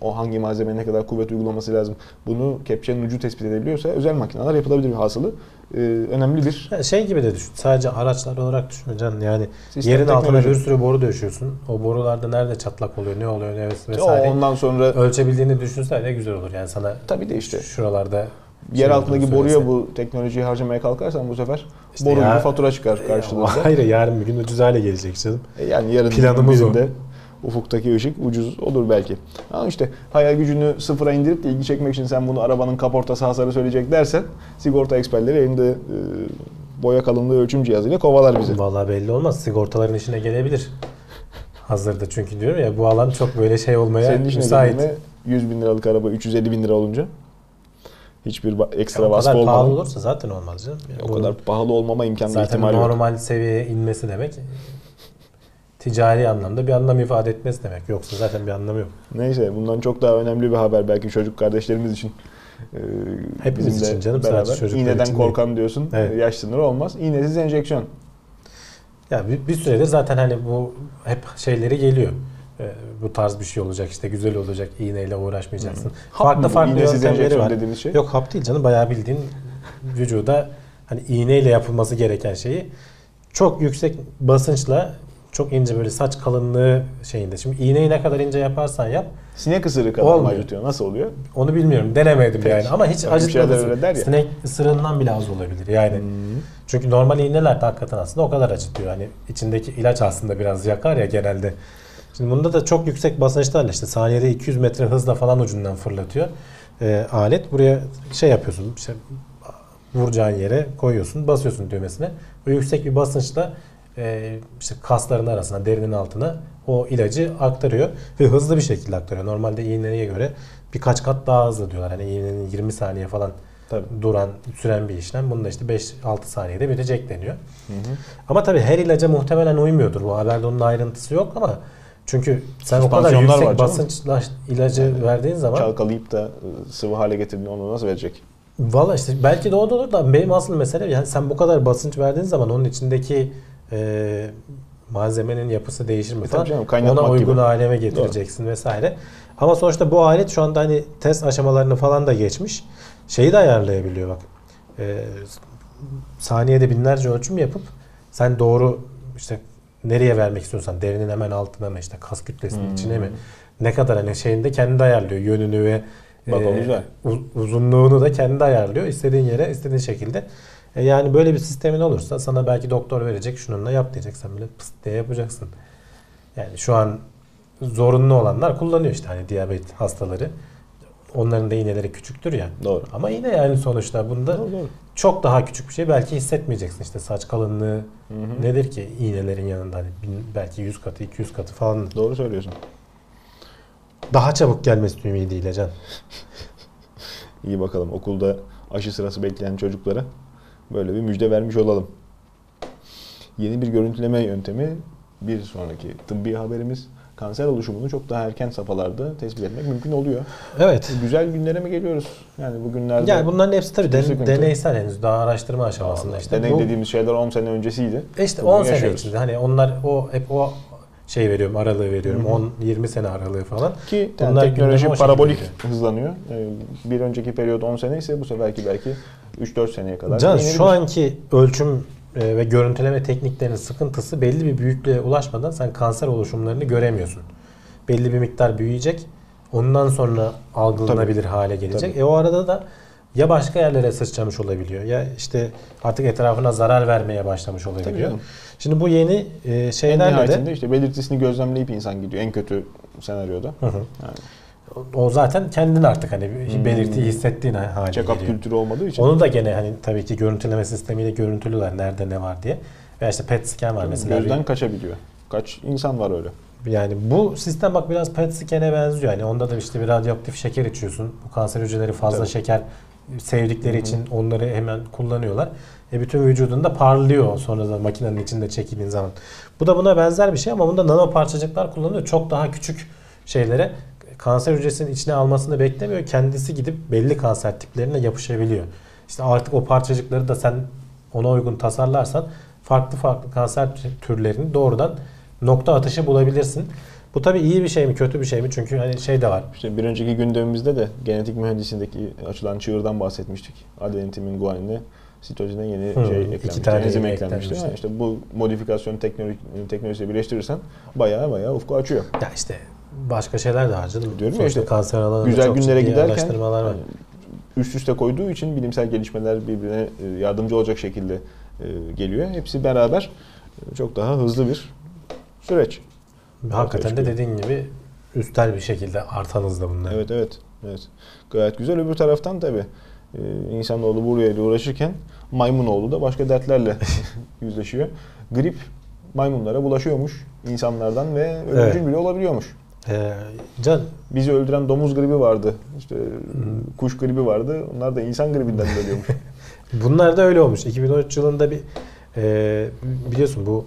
o hangi malzemeye ne kadar kuvvet uygulaması lazım? Bunu kepçenin ucu tespit edebiliyorsa özel makineler yapılabilir hasılı. Ee, önemli bir Şey gibi de düşün. Sadece araçlar olarak düşüneceksin. Yani sistem yerin altına teknoloji. bir sürü boru döşüyorsun. O borularda nerede çatlak oluyor, ne oluyor, ne O vesaire. ondan sonra Ölçebildiğini düşünsen de güzel olur. Yani sana tabii de işte şuralarda yer altındaki olduğunu boruya bu teknolojiyi harcamaya kalkarsan bu sefer İşte boru ya- fatura çıkar karşılığında. Hayır yarın bir gün ucuz hale gelecek canım. E Yani yarın Planımız o. ufuktaki ışık ucuz olur belki. Ama işte hayal gücünü sıfıra indirip de ilgi çekmek için sen bunu arabanın kaportası hasarı söyleyecek dersen sigorta eksperleri elinde e, boya kalınlığı ölçüm cihazıyla kovalar bizi. Vallahi belli olmaz. Sigortaların işine gelebilir. Hazırda çünkü diyorum ya bu alan çok böyle şey olmaya Senin işine müsait. geldiğinde 100 bin liralık araba 350 bin lira olunca hiçbir ekstra Ya o vasfı kadar pahalı olmadan olursa zaten olmaz canım. Yani o kadar pahalı olmama imkanı zaten ihtimali yok. normal seviyeye inmesi demek ticari anlamda bir anlam ifade etmesi demek. Yoksa zaten bir anlamı yok. Neyse bundan çok daha önemli bir haber belki çocuk kardeşlerimiz için. Ee, Hepimiz için canım, beraber. sadece çocuklar İğneden için değil. korkan diyorsun. Evet. Yaş sınırı olmaz. İğnesiz enjeksiyon. Ya bir, bir süredir zaten hani bu hep şeyleri geliyor. Ee, bu tarz bir şey olacak işte güzel olacak iğneyle uğraşmayacaksın. Hap Farklı bu? farklı yöntemleri enjeksiyon var. dediğimiz şey. Yok hap değil canım bayağı bildiğin vücuda hani iğneyle yapılması gereken şeyi çok yüksek basınçla çok ince böyle saç kalınlığı şeyinde. Şimdi iğneyi ne kadar ince yaparsan yap Sinek ısırığı kadar mı Olmuyor. acıtıyor? Nasıl oluyor? onu bilmiyorum denemedim Peki. yani ama hiç acıtmadı. ya. Sinek ısırığından bile az olabilir yani. Çünkü normal iğneler de hakikaten aslında o kadar acıtıyor. Hani içindeki ilaç aslında biraz yakar ya genelde. Şimdi bunda da çok yüksek basınçlarla işte saniyede 200 metre hızla falan ucundan fırlatıyor. Ee, alet buraya şey yapıyorsun işte vuracağın yere koyuyorsun basıyorsun düğmesine. O yüksek bir basınçla e, işte kasların arasına derinin altına o ilacı aktarıyor ve hızlı bir şekilde aktarıyor. Normalde iğneye göre birkaç kat daha hızlı diyorlar. Hani iğnenin 20 saniye falan Tabii. duran, süren bir işlem. Bunda işte 5-6 saniyede bitecek deniyor. Ama tabii her ilaca muhtemelen uymuyordur. Bu haberde onun ayrıntısı yok ama çünkü sen o kadar yüksek var basınçla ilacı verdiğin zaman Çalkalayıp da e, sıvı hale getirdiğinde onu nasıl verecek? Valla işte belki de o da olur da benim asıl mesele yani sen bu kadar basınç verdiğin zaman onun içindeki e, malzemenin yapısı değişir mi E falan. canım, Ona uygun gibi. aleme getireceksin vesaire. Ama sonuçta bu alet şu anda hani test aşamalarını falan da geçmiş. Şeyi de ayarlayabiliyor bak. E, saniyede binlerce ölçüm yapıp sen doğru işte nereye vermek istiyorsan derinin hemen altına mı işte kas kütlesinin Hmm. içine mi ne kadar hani şeyinde kendi ayarlıyor yönünü ve Bak e, uzunluğunu da kendi ayarlıyor. istediğin yere istediğin şekilde. E yani böyle bir sistemin olursa sana belki doktor verecek şununla yap diyecek. Sen bile pıst diye yapacaksın. Yani şu an zorunlu olanlar kullanıyor işte hani diyabet hastaları. Onların da iğneleri küçüktür ya. Doğru. Ama yine yani sonuçta bunda Doğru, doğru. çok daha küçük bir şey belki hissetmeyeceksin. İşte saç kalınlığı Hı hı. nedir ki iğnelerin yanında hani bin- belki 100 katı 200 katı falan Doğru söylüyorsun. daha çabuk gelmesi ümidiyle can. İyi bakalım okulda aşı sırası bekleyen çocuklara böyle bir müjde vermiş olalım. Yeni bir görüntüleme yöntemi bir sonraki tıbbi haberimiz. kanser oluşumunu çok daha erken safhalarda tespit etmek mümkün oluyor. Evet. Güzel günlere mi geliyoruz? Yani bugünlerde Yani bunların hepsi tabii den- deneysel henüz daha araştırma aşamasında işte. deney Bu- dediğimiz şeyler 10 sene öncesiydi. E işte Bugün 10 sene içinde hani onlar o hep o şey veriyorum aralığı veriyorum 10-20 sene aralığı falan. Ki yani Bunlar teknoloji parabolik hızlanıyor. Ee, Bir önceki periyot 10 sene ise bu seferki belki 3-4 seneye kadar. Can şu anki ölçüm e, ve görüntüleme tekniklerinin sıkıntısı belli bir büyüklüğe ulaşmadan sen kanser oluşumlarını göremiyorsun. Belli bir miktar büyüyecek. Ondan sonra algılanabilir hale gelecek. Tabii. E o arada da ya başka yerlere sıçramış olabiliyor ya işte artık etrafına zarar vermeye başlamış Tabii olabiliyor. Şimdi bu yeni e, En şeylerle de nihayetinde işte belirtisini gözlemleyip insan gidiyor en kötü senaryoda. Hı hı. Yani o zaten kendin artık hani Hmm. belirtiyi hissettiğin hale check-up geliyor. kültürü olmadığı için. Onu da gene hani tabii ki görüntüleme sistemiyle görüntülüler nerede ne var diye. Veya işte PET scan var mesela. Gözden kaçabiliyor. Kaç insan var öyle. Yani bu sistem bak biraz PET scan'e benziyor. Yani onda da işte bir radyoaktif şeker içiyorsun. Bu kanser hücreleri fazla Tabii. şeker sevdikleri Hı hı. için onları hemen kullanıyorlar. E bütün vücudunda parlıyor sonra da makinenin içinde çekildiğin zaman. Bu da buna benzer bir şey ama bunda nano parçacıklar kullanılıyor. Çok daha küçük şeylere kanser hücresinin içine almasını beklemiyor. Kendisi gidip belli kanser tiplerine yapışabiliyor. İşte artık o parçacıkları da sen ona uygun tasarlarsan farklı farklı kanser türlerini doğrudan nokta atışı bulabilirsin. Bu tabii iyi bir şey mi kötü bir şey mi? Çünkü hani şey de var. İşte bir önceki gündemimizde de genetik mühendisliğindeki açılan çığırdan bahsetmiştik. Adenin, timin, guanine, sitozine yeni Hı, şey iki eklenmişti. tane enzim eklenmişti. Ha, İşte bu modifikasyon teknoloji, teknolojisiyle birleştirirsen bayağı bayağı ufku açıyor. Ya işte başka şeyler de var canım. Diyorum ya işte, kanser alanında Güzel çok günlere giderken araştırmalar var. yani üst üste koyduğu için bilimsel gelişmeler birbirine e, yardımcı olacak şekilde e, geliyor. Hepsi beraber e, çok daha hızlı bir süreç. Hakikaten de dediğin gibi üstel bir şekilde artan hızda bunlar. Evet evet. Evet. Gayet güzel. Öbür taraftan tabi insanoğlu buraya uğraşırken maymunoğlu da başka dertlerle yüzleşiyor. Grip maymunlara bulaşıyormuş insanlardan ve ölümcül Evet. bile olabiliyormuş. Ee, Can Bizi öldüren domuz gribi vardı. İşte kuş gribi vardı. Onlar da insan gribinden de ölüyormuş. bunlar da öyle olmuş. 2013 yılında bir e, biliyorsun bu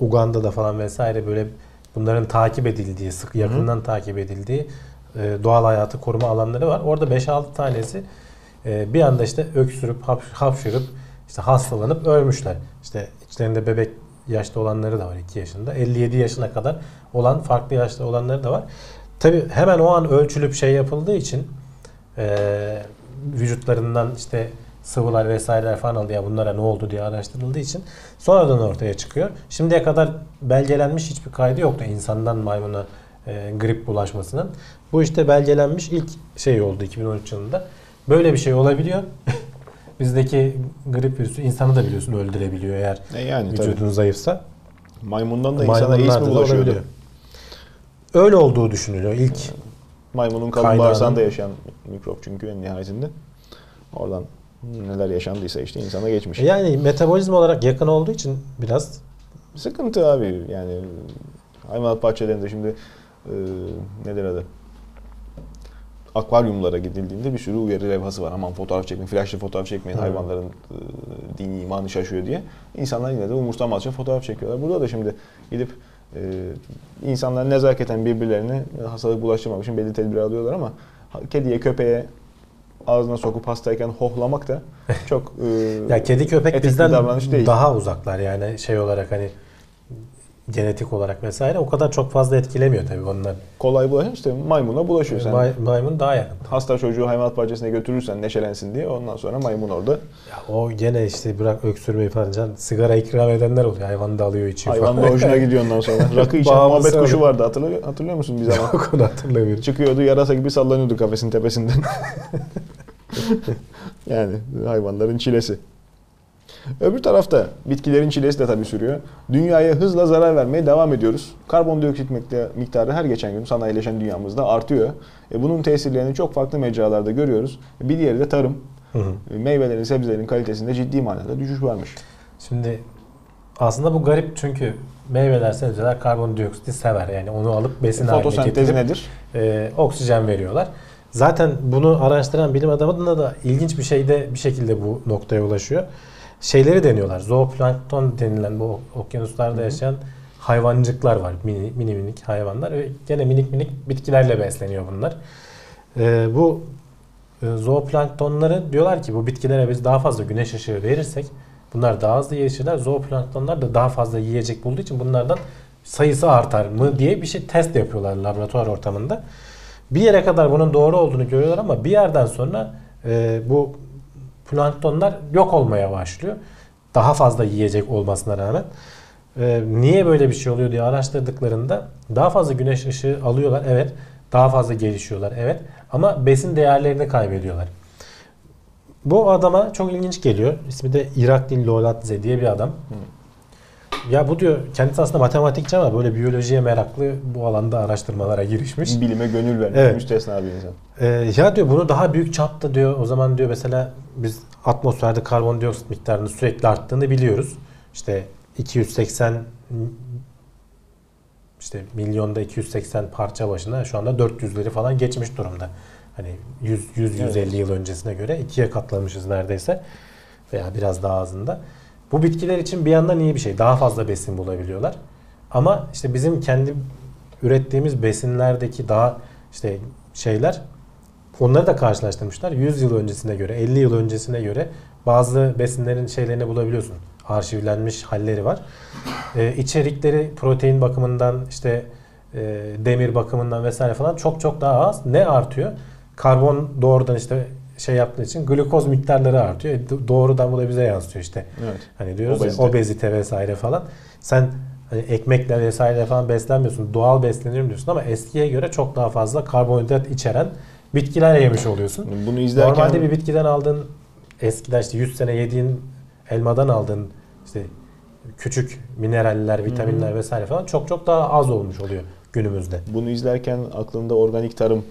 Uganda'da falan vesaire böyle bunların takip edildiği, sık yakından takip edildiği e, doğal hayatı koruma alanları var. Orada 5-6 tanesi e, bir anda işte öksürüp hap, hapşırıp işte hastalanıp ölmüşler. İşte içlerinde bebek yaşta olanları da var 2 yaşında. 57 yaşına kadar olan farklı yaşta olanları da var. Tabi hemen o an ölçülüp şey yapıldığı için e, vücutlarından işte sıvılar vesaireler falan aldı ya bunlara ne oldu diye araştırıldığı için sonradan ortaya çıkıyor. Şimdiye kadar belgelenmiş hiçbir kaydı yoktu insandan maymuna e, grip bulaşmasının. Bu işte belgelenmiş ilk şey oldu 2013 yılında. Böyle bir şey olabiliyor. Bizdeki grip virüsü insanı da biliyorsun öldürebiliyor eğer e yani tabii. vücudun zayıfsa. Maymundan da insana AIDS mi bulaşıyordu? Öyle olduğu düşünülüyor ilk. Maymunun kalın bağırsağında yaşayan mikrop çünkü en nihayetinde. Oradan neler yaşandıysa işte insana geçmiş. Yani metabolizma olarak yakın olduğu için biraz Sıkıntı abi yani hayvanat bahçelerinde şimdi e, nedir adı? Akvaryumlara gidildiğinde bir sürü uyarı levhası var. Aman fotoğraf çekmeyin, flaşlı fotoğraf çekmeyin Hı. hayvanların e, dini imanı şaşıyor diye. İnsanlar yine de umursamazca fotoğraf çekiyorlar. Burada da şimdi gidip e, insanlar nezaketen birbirlerine hastalık bulaştırmamak için belli tedbir alıyorlar ama kediye köpeğe ağzına sokup hastayken hohlamak da çok e, ya kedi köpek bizden davranış değil. daha uzaklar yani şey olarak hani genetik olarak vesaire o kadar çok fazla etkilemiyor tabii onlar. kolay bulaşan işte maymuna bulaşıyor. Sen May- maymun daha yakın. hasta çocuğu hayvanat bahçesine götürürsen neşelensin diye ondan sonra maymun orada Ya o gene işte bırak öksürmeyi falan can sigara ikram edenler oluyor. Hayvan da alıyor içiyor hayvan da falan. hoşuna gidiyor ondan sonra. Rakı içen muhabbet kuşu öyle. vardı hatırlıyor, hatırlıyor musun bir zaman? Yok onu hatırlamıyorum. Çıkıyordu yarasa gibi sallanıyordu kafesin tepesinden. yani hayvanların çilesi. Öbür tarafta bitkilerin çilesi de tabii sürüyor. Dünyaya hızla zarar vermeye devam ediyoruz. Karbondioksit mikta- miktarı her geçen gün sanayileşen dünyamızda artıyor. E bunun tesirlerini çok farklı mecralarda görüyoruz. Bir diğeri de tarım. Hı hı. E, Meyvelerin, sebzelerin kalitesinde ciddi manada düşüş varmış. Şimdi aslında bu garip çünkü meyveler, sebzeler karbondioksiti sever. Yani onu alıp besin haline Fotosentez getirip nedir? e, oksijen veriyorlar. Zaten bunu araştıran bilim adamına da ilginç bir şeyde bir şekilde bu noktaya ulaşıyor. Şeyleri deniyorlar. Zooplankton denilen bu okyanuslarda yaşayan hayvancıklar var. Mini, mini minik hayvanlar. Ve gene minik minik bitkilerle besleniyor bunlar. Ee, bu e, zooplanktonları diyorlar ki bu bitkilere biz daha fazla güneş ışığı verirsek bunlar daha hızlı gelişirler. Zooplanktonlar da daha fazla yiyecek bulduğu için bunlardan sayısı artar mı diye bir şey test yapıyorlar laboratuvar ortamında. Bir yere kadar bunun doğru olduğunu görüyorlar ama bir yerden sonra e, bu planktonlar yok olmaya başlıyor. Daha fazla yiyecek olmasına rağmen. E, niye böyle bir şey oluyor diye araştırdıklarında daha fazla güneş ışığı alıyorlar evet. Daha fazla gelişiyorlar evet. Ama besin değerlerini kaybediyorlar. Bu adama çok ilginç geliyor. İsmi de Irakli Lolatze diye bir adam. Ya bu diyor kendisi aslında matematikçi ama böyle biyolojiye meraklı bu alanda araştırmalara girişmiş. Bilime gönül vermiş. Evet. Müstesna bir insan. Ee, ya diyor bunu daha büyük çapta diyor o zaman diyor mesela biz atmosferde karbondioksit miktarının sürekli arttığını biliyoruz. İşte 280 işte milyonda 280 parça başına şu anda 400'leri falan geçmiş durumda. Hani 100 100 Evet. 150 yıl öncesine göre ikiye katlamışız neredeyse veya biraz daha azında. Bu bitkiler için bir yandan iyi bir şey. Daha fazla besin bulabiliyorlar. Ama işte bizim kendi ürettiğimiz besinlerdeki daha işte şeyler onları da karşılaştırmışlar. 100 yıl öncesine göre, 50 yıl öncesine göre bazı besinlerin şeylerini bulabiliyorsun. Arşivlenmiş halleri var. Ee, içerikleri protein bakımından işte e, demir bakımından vesaire falan çok çok daha az. Ne artıyor? Karbon doğrudan işte şey yaptığı için glukoz miktarları artıyor. E, do- doğrudan bu da bize yansıyor işte. Evet. Hani diyoruz Obezite. ya obezite vesaire falan. Sen hani ekmekle vesaire falan beslenmiyorsun. Doğal besleniyorum diyorsun ama eskiye göre çok daha fazla karbonhidrat içeren bitkiler yemiş oluyorsun. Bunu izlerken Normalde bir bitkiden aldığın eskiden işte 100 sene yediğin elmadan aldığın işte küçük mineraller, vitaminler vesaire falan çok çok daha az olmuş oluyor günümüzde. bunu izlerken aklında organik tarım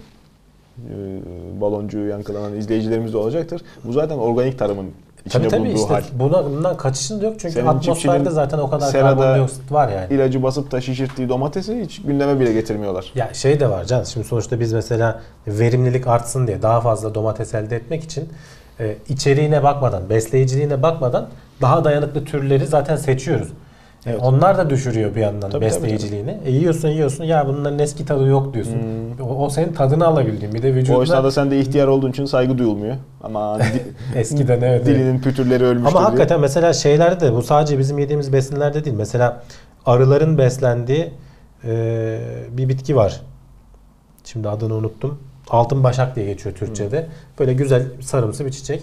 e, baloncuğu yankılanan izleyicilerimiz de olacaktır. Bu zaten organik tarımın içinde Tabii tabii bulunduğu işte hal. buna, bundan kaçışın yok çünkü Senin atmosferde zaten o kadar karbondioksit var yani. İlacı basıp da şişirttiği domatesi hiç gündeme bile getirmiyorlar. Ya şey de var Can. Şimdi sonuçta biz mesela verimlilik artsın diye daha fazla domates elde etmek için e, içeriğine bakmadan, besleyiciliğine bakmadan daha dayanıklı türleri zaten seçiyoruz. Evet. Onlar da düşürüyor bir yandan Tabii, besleyiciliğini. E, yiyorsun yiyorsun ya bunların eski tadı yok diyorsun. O, o senin tadını alabildiğin. Bir de O vücuduna esnada sen de ihtiyar olduğun için saygı duyulmuyor. Ama eskiden evet. evet. dilinin pütürleri ölmüştür Ama hakikaten mesela şeylerde de bu sadece bizim yediğimiz besinlerde değil. Mesela arıların beslendiği e, bir bitki var. Şimdi adını unuttum. Altın başak diye geçiyor Türkçe'de. Böyle güzel sarımsı bir çiçek.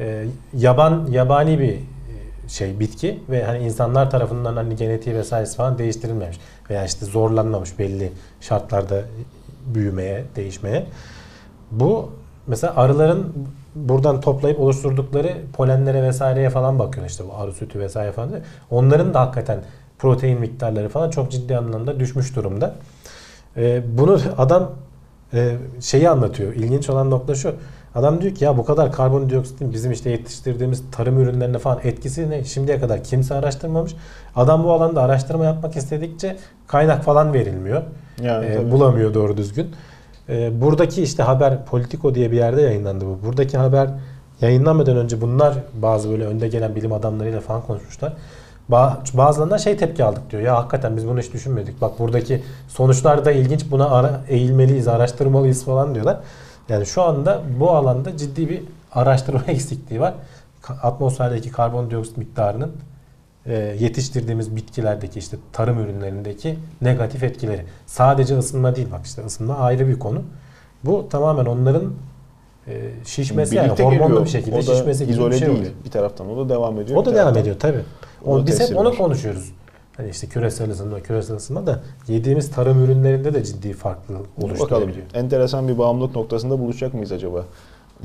E, yaban yabani bir şey bitki ve hani insanlar tarafından hani genetiği vesairesi falan değiştirilmemiş veya işte zorlanmamış belli şartlarda büyümeye, değişmeye. Bu mesela arıların buradan toplayıp oluşturdukları polenlere vesaireye falan bakıyor işte bu arı sütü vesaire falan. Onların da hakikaten protein miktarları falan çok ciddi anlamda düşmüş durumda. Ee, bunu adam e, şeyi anlatıyor. İlginç olan nokta şu. Adam diyor ki ya bu kadar karbondioksitin bizim işte yetiştirdiğimiz tarım ürünlerine falan etkisi ne? Şimdiye kadar kimse araştırmamış. Adam bu alanda araştırma yapmak istedikçe kaynak falan verilmiyor. Yani Ee, tabii. bulamıyor doğru düzgün. Ee, buradaki işte haber Politico diye bir yerde yayınlandı bu. Buradaki haber yayınlanmadan önce bunlar bazı böyle önde gelen bilim adamlarıyla falan konuşmuşlar. Ba- Bazılarından şey tepki aldık diyor. Ya hakikaten biz bunu hiç düşünmedik. Bak buradaki sonuçlar da ilginç. Buna ara, eğilmeliyiz, araştırmalıyız falan diyorlar. Yani şu anda bu alanda ciddi bir araştırma eksikliği var. Atmosferdeki karbondioksit miktarının e, yetiştirdiğimiz bitkilerdeki işte tarım ürünlerindeki negatif etkileri. Sadece ısınma değil bak işte ısınma ayrı bir konu. Bu tamamen onların e, şişmesi yani Birlikte hormonlu geliyor. bir şekilde o da şişmesi gibi izole bir şey değil. oluyor. Bir taraftan o da devam ediyor. O da devam ediyor tabi. O Biz hep onu konuşuyoruz. Hani işte küresel ısınma, küresel ısınma da yediğimiz tarım ürünlerinde de ciddi farklı Bakalım. oluşturabiliyor. Enteresan bir bağımlılık noktasında buluşacak mıyız acaba?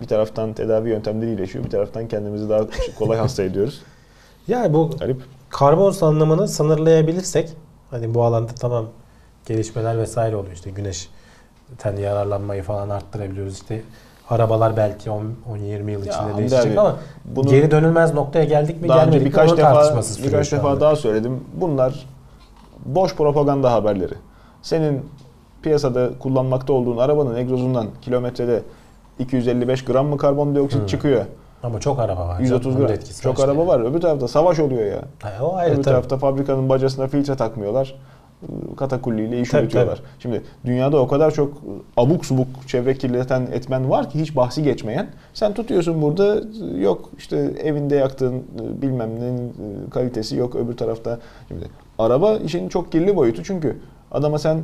Bir taraftan tedavi yöntemleri iyileşiyor, bir taraftan kendimizi daha kolay hasta ediyoruz. Yani bu Garip. karbon salınımını sınırlayabilirsek hani bu alanda tamam gelişmeler vesaire oluyor işte güneşten yararlanmayı falan arttırabiliyoruz işte arabalar belki 10-20 yıl içinde Hamdi değişecek abi, ama bunu geri dönülmez noktaya geldik mi Daha gelmedik önce mi birkaç onun defa birkaç defa anda. daha söyledim. Bunlar boş propaganda haberleri. Senin piyasada kullanmakta olduğun arabanın egzozundan kilometrede 255 gram mı karbondioksit Hı. çıkıyor? Ama çok araba var. 130 Onun da gram. Çok işte. araba var. Öbür tarafta savaş oluyor ya. Ha, o ayrı Öbür tabii. tarafta fabrikanın bacasına filtre takmıyorlar. Katakulliyle iş Tabii, üretiyorlar. Şimdi dünyada o kadar çok abuk subuk çevre kirleten etmen var ki hiç bahsi geçmeyen. Sen tutuyorsun burada yok işte evinde yaktığın bilmem nenin kalitesi yok öbür tarafta. Şimdi araba işin çok kirli boyutu çünkü adama sen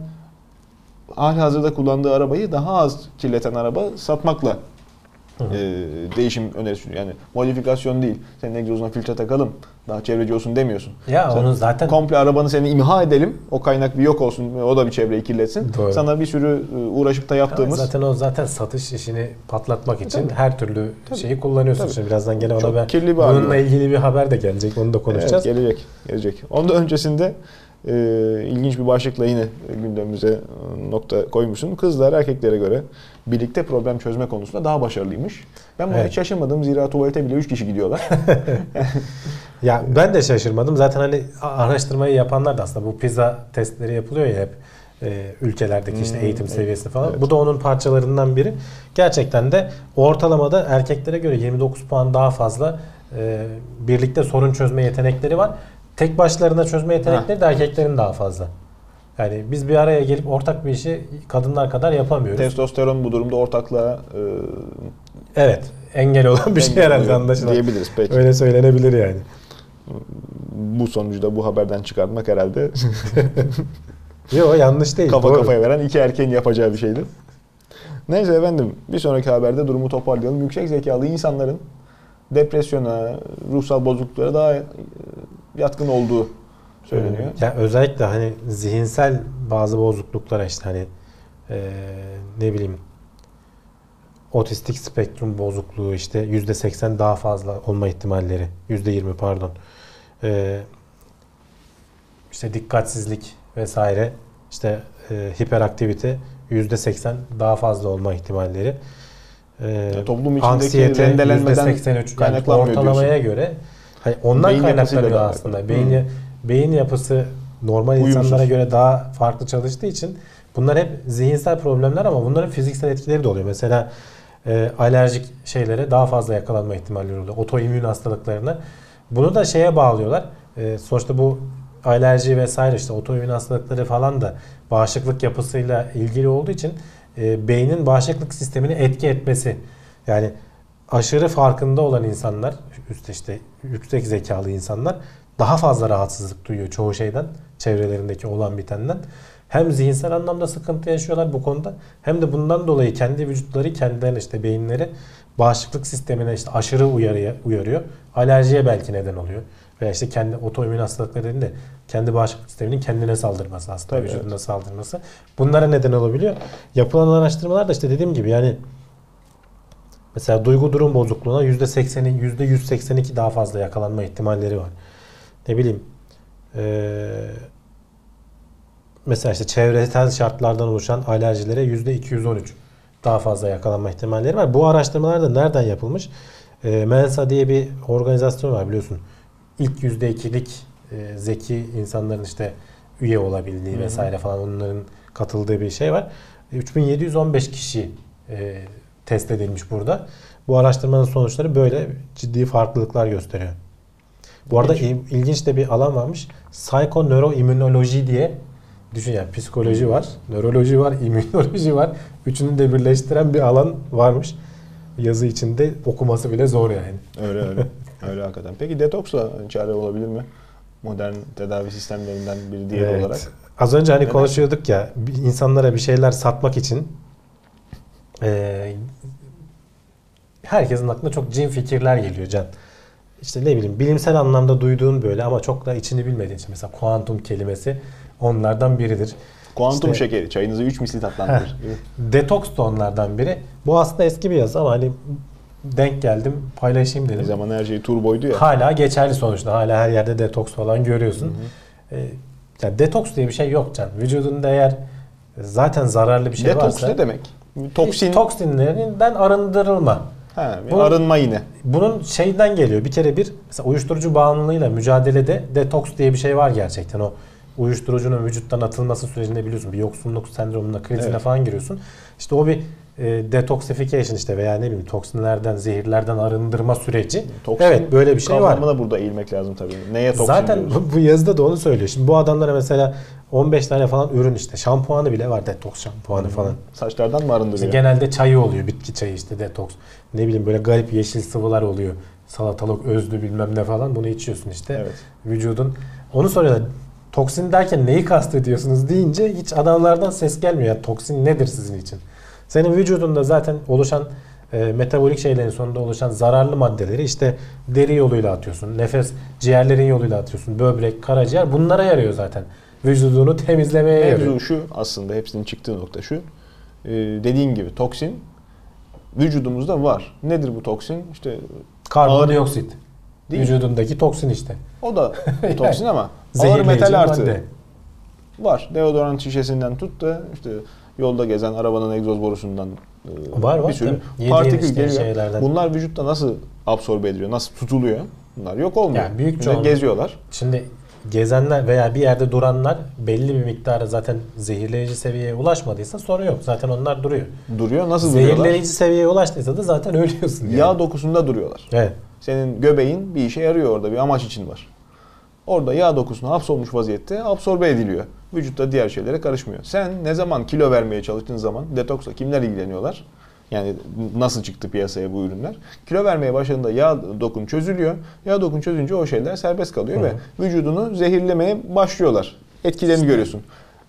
hali hazırda kullandığı arabayı daha az kirleten araba satmakla Hı hı. e, değişim önerisi sunuyor. Yani modifikasyon değil. Senin egzozuna filtre takalım. Daha çevreci olsun demiyorsun. Ya Sen onun zaten komple arabanı seni imha edelim. O kaynak bir yok olsun. O da bir çevreyi kirletsin. Doğru. Sana bir sürü e, uğraşıp da yaptığımız zaten o zaten satış işini patlatmak için Tabii. her türlü Tabii. şeyi kullanıyorsun. Tabii. Şimdi birazdan gene ona ben kirli bir bununla var. ilgili bir haber de gelecek. Onu da konuşacağız. Evet, gelecek, gelecek. Ondan öncesinde e, ilginç bir başlıkla yine gündemimize e, nokta koymuşsun. Kızlar erkeklere göre birlikte problem çözme konusunda daha başarılıymış. Ben buna Evet. hiç şaşırmadım. Zira tuvalete bile 3 kişi gidiyorlar. Ya ben de şaşırmadım. Zaten hani araştırmayı yapanlar da aslında bu pizza testleri yapılıyor ya hep e, ülkelerdeki işte Hmm, eğitim evet. seviyesi falan. Evet. Bu da onun parçalarından biri. Gerçekten de ortalamada erkeklere göre 29 puan daha fazla e, birlikte sorun çözme yetenekleri var. Tek başlarına çözme yetenekleri de erkeklerin daha fazla. Yani biz bir araya gelip ortak bir işi kadınlar kadar yapamıyoruz. Testosteron bu durumda ortaklığa e, Evet. Engel olan bir şey herhalde anlaşılan. Diyebiliriz peki. Öyle söylenebilir yani. Bu sonucu da bu haberden çıkartmak herhalde Yok yanlış değil. kafa doğru. kafaya veren iki erkeğin yapacağı bir şeydi. Neyse efendim bir sonraki haberde durumu toparlayalım. Yüksek zekalı insanların depresyona, ruhsal bozukluklara daha e, yatkın olduğu söyleniyor. Ya özellikle hani zihinsel bazı bozukluklara işte hani eee, ne bileyim otistik spektrum bozukluğu işte yüzde seksen daha fazla olma ihtimalleri yüzde yirmi pardon Eee, işte dikkatsizlik vesaire işte eee, hiperaktivite yüzde seksen daha fazla olma ihtimalleri Eee, Yani toplum içindeki rendelenmeden %83 yani kaynaklanmıyor ortalamaya diyorsun. göre hani ondan Beyin kaynaklanıyor da aslında. Beyin. Beyin yapısı normal Uyumsuz. insanlara göre daha farklı çalıştığı için bunlar hep zihinsel problemler ama bunların fiziksel etkileri de oluyor. Mesela e, alerjik şeylere daha fazla yakalanma ihtimalleri oluyor. Otoimmün hastalıklarına. Bunu da şeye bağlıyorlar. E, sonuçta bu alerji vesaire işte otoimmün hastalıkları falan da bağışıklık yapısıyla ilgili olduğu için e, beynin bağışıklık sistemini etki etmesi. Yani aşırı farkında olan insanlar, üst işte yüksek zekalı insanlar daha fazla rahatsızlık duyuyor çoğu şeyden, çevrelerindeki olan bitenden. Hem zihinsel anlamda sıkıntı yaşıyorlar bu konuda hem de bundan dolayı kendi vücutları kendilerine işte beyinleri bağışıklık sistemine işte aşırı uyarıya, uyarıyor. Alerjiye belki neden oluyor. Veya işte kendi otoimmün hastalıkları dediğinde kendi bağışıklık sisteminin kendine saldırması aslında Tabii, vücuduna saldırması. Bunlara neden olabiliyor. Yapılan araştırmalar da işte dediğim gibi yani Mesela duygu durum bozukluğuna %80'in %182 daha fazla yakalanma ihtimalleri var. Ne bileyim eee, mesela işte çevresel şartlardan oluşan alerjilere %213 daha fazla yakalanma ihtimalleri var. Bu araştırmalar da nereden yapılmış? Eee, Mensa diye bir organizasyon var biliyorsun. İlk %2'lik eee, zeki insanların işte üye olabildiği vesaire falan onların katıldığı bir şey var. 3715 kişi eee, test edilmiş burada. Bu araştırmanın sonuçları böyle ciddi farklılıklar gösteriyor. Bu arada İlginç. il- ilginç de bir alan varmış. Psikoneuroimmünoloji diye düşün yani psikoloji var, nöroloji var, immünoloji var. Üçünü de birleştiren bir alan varmış. Yazı içinde okuması bile zor yani. Öyle öyle. öyle hakikaten. Peki detoksla çare olabilir mi? Modern tedavi sistemlerinden bir diğeri Evet. olarak. Az önce hani Neden? konuşuyorduk ya insanlara bir şeyler satmak için eee, herkesin aklına çok cin fikirler geliyor Can. İşte ne bileyim bilimsel anlamda duyduğun böyle ama çok da içini bilmediğin için mesela kuantum kelimesi onlardan biridir. Kuantum İşte- şekeri çayınızı 3 misli tatlandırır. Detoks da onlardan biri. Bu aslında eski bir yazı ama hani denk geldim paylaşayım bir dedim. zaman her şey turboydu ya. Hala geçerli sonuçta. Hala her yerde detoks falan görüyorsun. Hı Ee, ya detoks diye bir şey yok can. Vücudunda eğer zaten zararlı bir şey Detoks varsa ne demek? Toksin. toksinlerinden arındırılma. Ha, bir arınma yine. Bunun şeyden geliyor. Bir kere bir mesela uyuşturucu bağımlılığıyla mücadelede detoks diye bir şey var gerçekten. O uyuşturucunun vücuttan atılması sürecinde biliyorsun bir yoksunluk sendromuna krizine Evet. falan giriyorsun. İşte o bir e, detoxification işte veya ne bileyim toksinlerden, zehirlerden arındırma süreci. Toksin evet böyle bir şey var. kavramına burada eğilmek lazım tabii. Neye toksin Zaten diyoruz? bu, bu yazıda da onu söylüyor. Şimdi bu adamlara mesela 15 tane falan ürün işte şampuanı bile var detoks şampuanı falan. Saçlardan mı İşte arındırıyor? genelde çayı oluyor bitki çayı işte detoks. Ne bileyim böyle garip yeşil sıvılar oluyor. Salatalık özlü bilmem ne falan bunu içiyorsun işte. Evet. Vücudun. Onu soruyorlar. Toksin derken neyi kastediyorsunuz deyince hiç adamlardan ses gelmiyor. Yani toksin nedir sizin için? Senin vücudunda zaten oluşan e, metabolik şeylerin sonunda oluşan zararlı maddeleri işte deri yoluyla atıyorsun. Nefes ciğerlerin yoluyla atıyorsun. Böbrek, karaciğer bunlara yarıyor zaten. Vücudunu temizlemeye yarıyor. Mevzu şu aslında hepsinin çıktığı nokta şu. Ee, dediğin gibi toksin vücudumuzda var. Nedir bu toksin? İşte Karbondioksit. Değil mi? Vücudundaki toksin işte. o da toksin ama ağır metal artı madde. var. Deodorant şişesinden tut da işte yolda gezen arabanın egzoz borusundan e, Var, var bir sürü tabii. Partikül işte geliyor. şeylerden. Bunlar vücutta nasıl absorbe ediliyor? Nasıl tutuluyor? Bunlar yok olmuyor. Yani büyük çoğunluk- geziyorlar. Şimdi gezenler veya bir yerde duranlar belli bir miktarı zaten zehirleyici seviyeye ulaşmadıysa sorun yok. Zaten onlar duruyor. Duruyor. Nasıl duruyorlar? Zehirleyici seviyeye ulaştıysa da zaten ölüyorsun. Yani. Yağ dokusunda duruyorlar. Evet. Senin göbeğin bir işe yarıyor orada. Bir amaç için var. Orada yağ dokusuna hapsolmuş vaziyette absorbe ediliyor. Vücutta diğer şeylere karışmıyor. Sen ne zaman kilo vermeye çalıştığın zaman detoksla kimler ilgileniyorlar? Yani nasıl çıktı piyasaya bu ürünler? Kilo vermeye başladığında yağ dokun çözülüyor. Yağ dokun çözünce o şeyler serbest kalıyor Hı ve vücudunu zehirlemeye başlıyorlar. Etkilerini görüyorsun.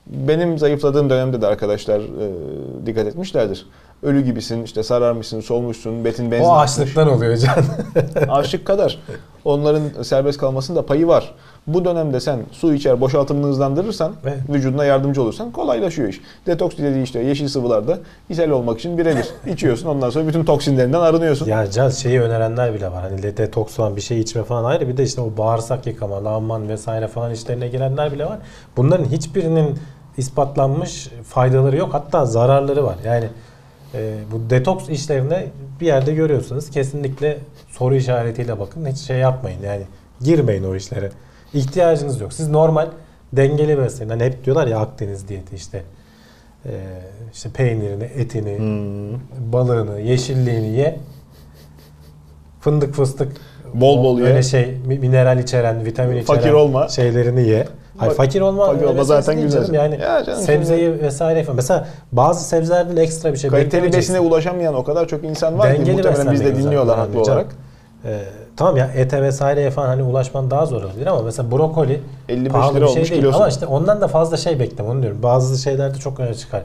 Benim zayıfladığım dönemde de arkadaşlar e, dikkat etmişlerdir. Ölü gibisin, işte sararmışsın, solmuşsun, betin benzin O açlıktan oluyor can. Açlık kadar. Onların serbest kalmasında payı var. Bu dönemde sen su içer, boşaltımını hızlandırırsan, Evet. vücuduna yardımcı olursan kolaylaşıyor iş. Detoks dediği işte yeşil sıvılarda ishal olmak için birebir. İçiyorsun ondan sonra bütün toksinlerinden arınıyorsun. ya can şeyi önerenler bile var. Hani detoks falan bir şey içme falan ayrı. Bir de işte o bağırsak yıkama, lağman vesaire falan işlerine girenler bile var. Bunların hiçbirinin ispatlanmış faydaları yok. Hatta zararları var. Yani e, bu detoks işlerine bir yerde görüyorsanız kesinlikle soru işaretiyle bakın. Hiç şey yapmayın yani. Girmeyin o işlere. İhtiyacınız yok. Siz normal dengeli beslenin. Hani hep diyorlar ya Akdeniz diyeti işte. e, işte peynirini, etini, Hmm. balığını, yeşilliğini ye. Fındık fıstık Bol bol öyle ye. şey mi- mineral içeren, vitamin içeren Fakir olma. şeylerini ye. Hayır, Bak- fakir olma, fakir olma zaten zaten canım. güzel. Yani Ya canım sebzeyi vesaire falan. Mesela bazı sebzelerden ekstra bir şey Kaliteli besine ulaşamayan o kadar çok insan var ki Dengeli muhtemelen biz de dinliyorlar haklı olarak. Ee, tamam ya ete vesaireye falan hani ulaşman daha zor olabilir ama mesela brokoli 55 pahalı lira bir şey olmuş değil. kilosu. Ama işte ondan da fazla şey bekleme onu diyorum. Bazı şeylerde çok öne çıkar.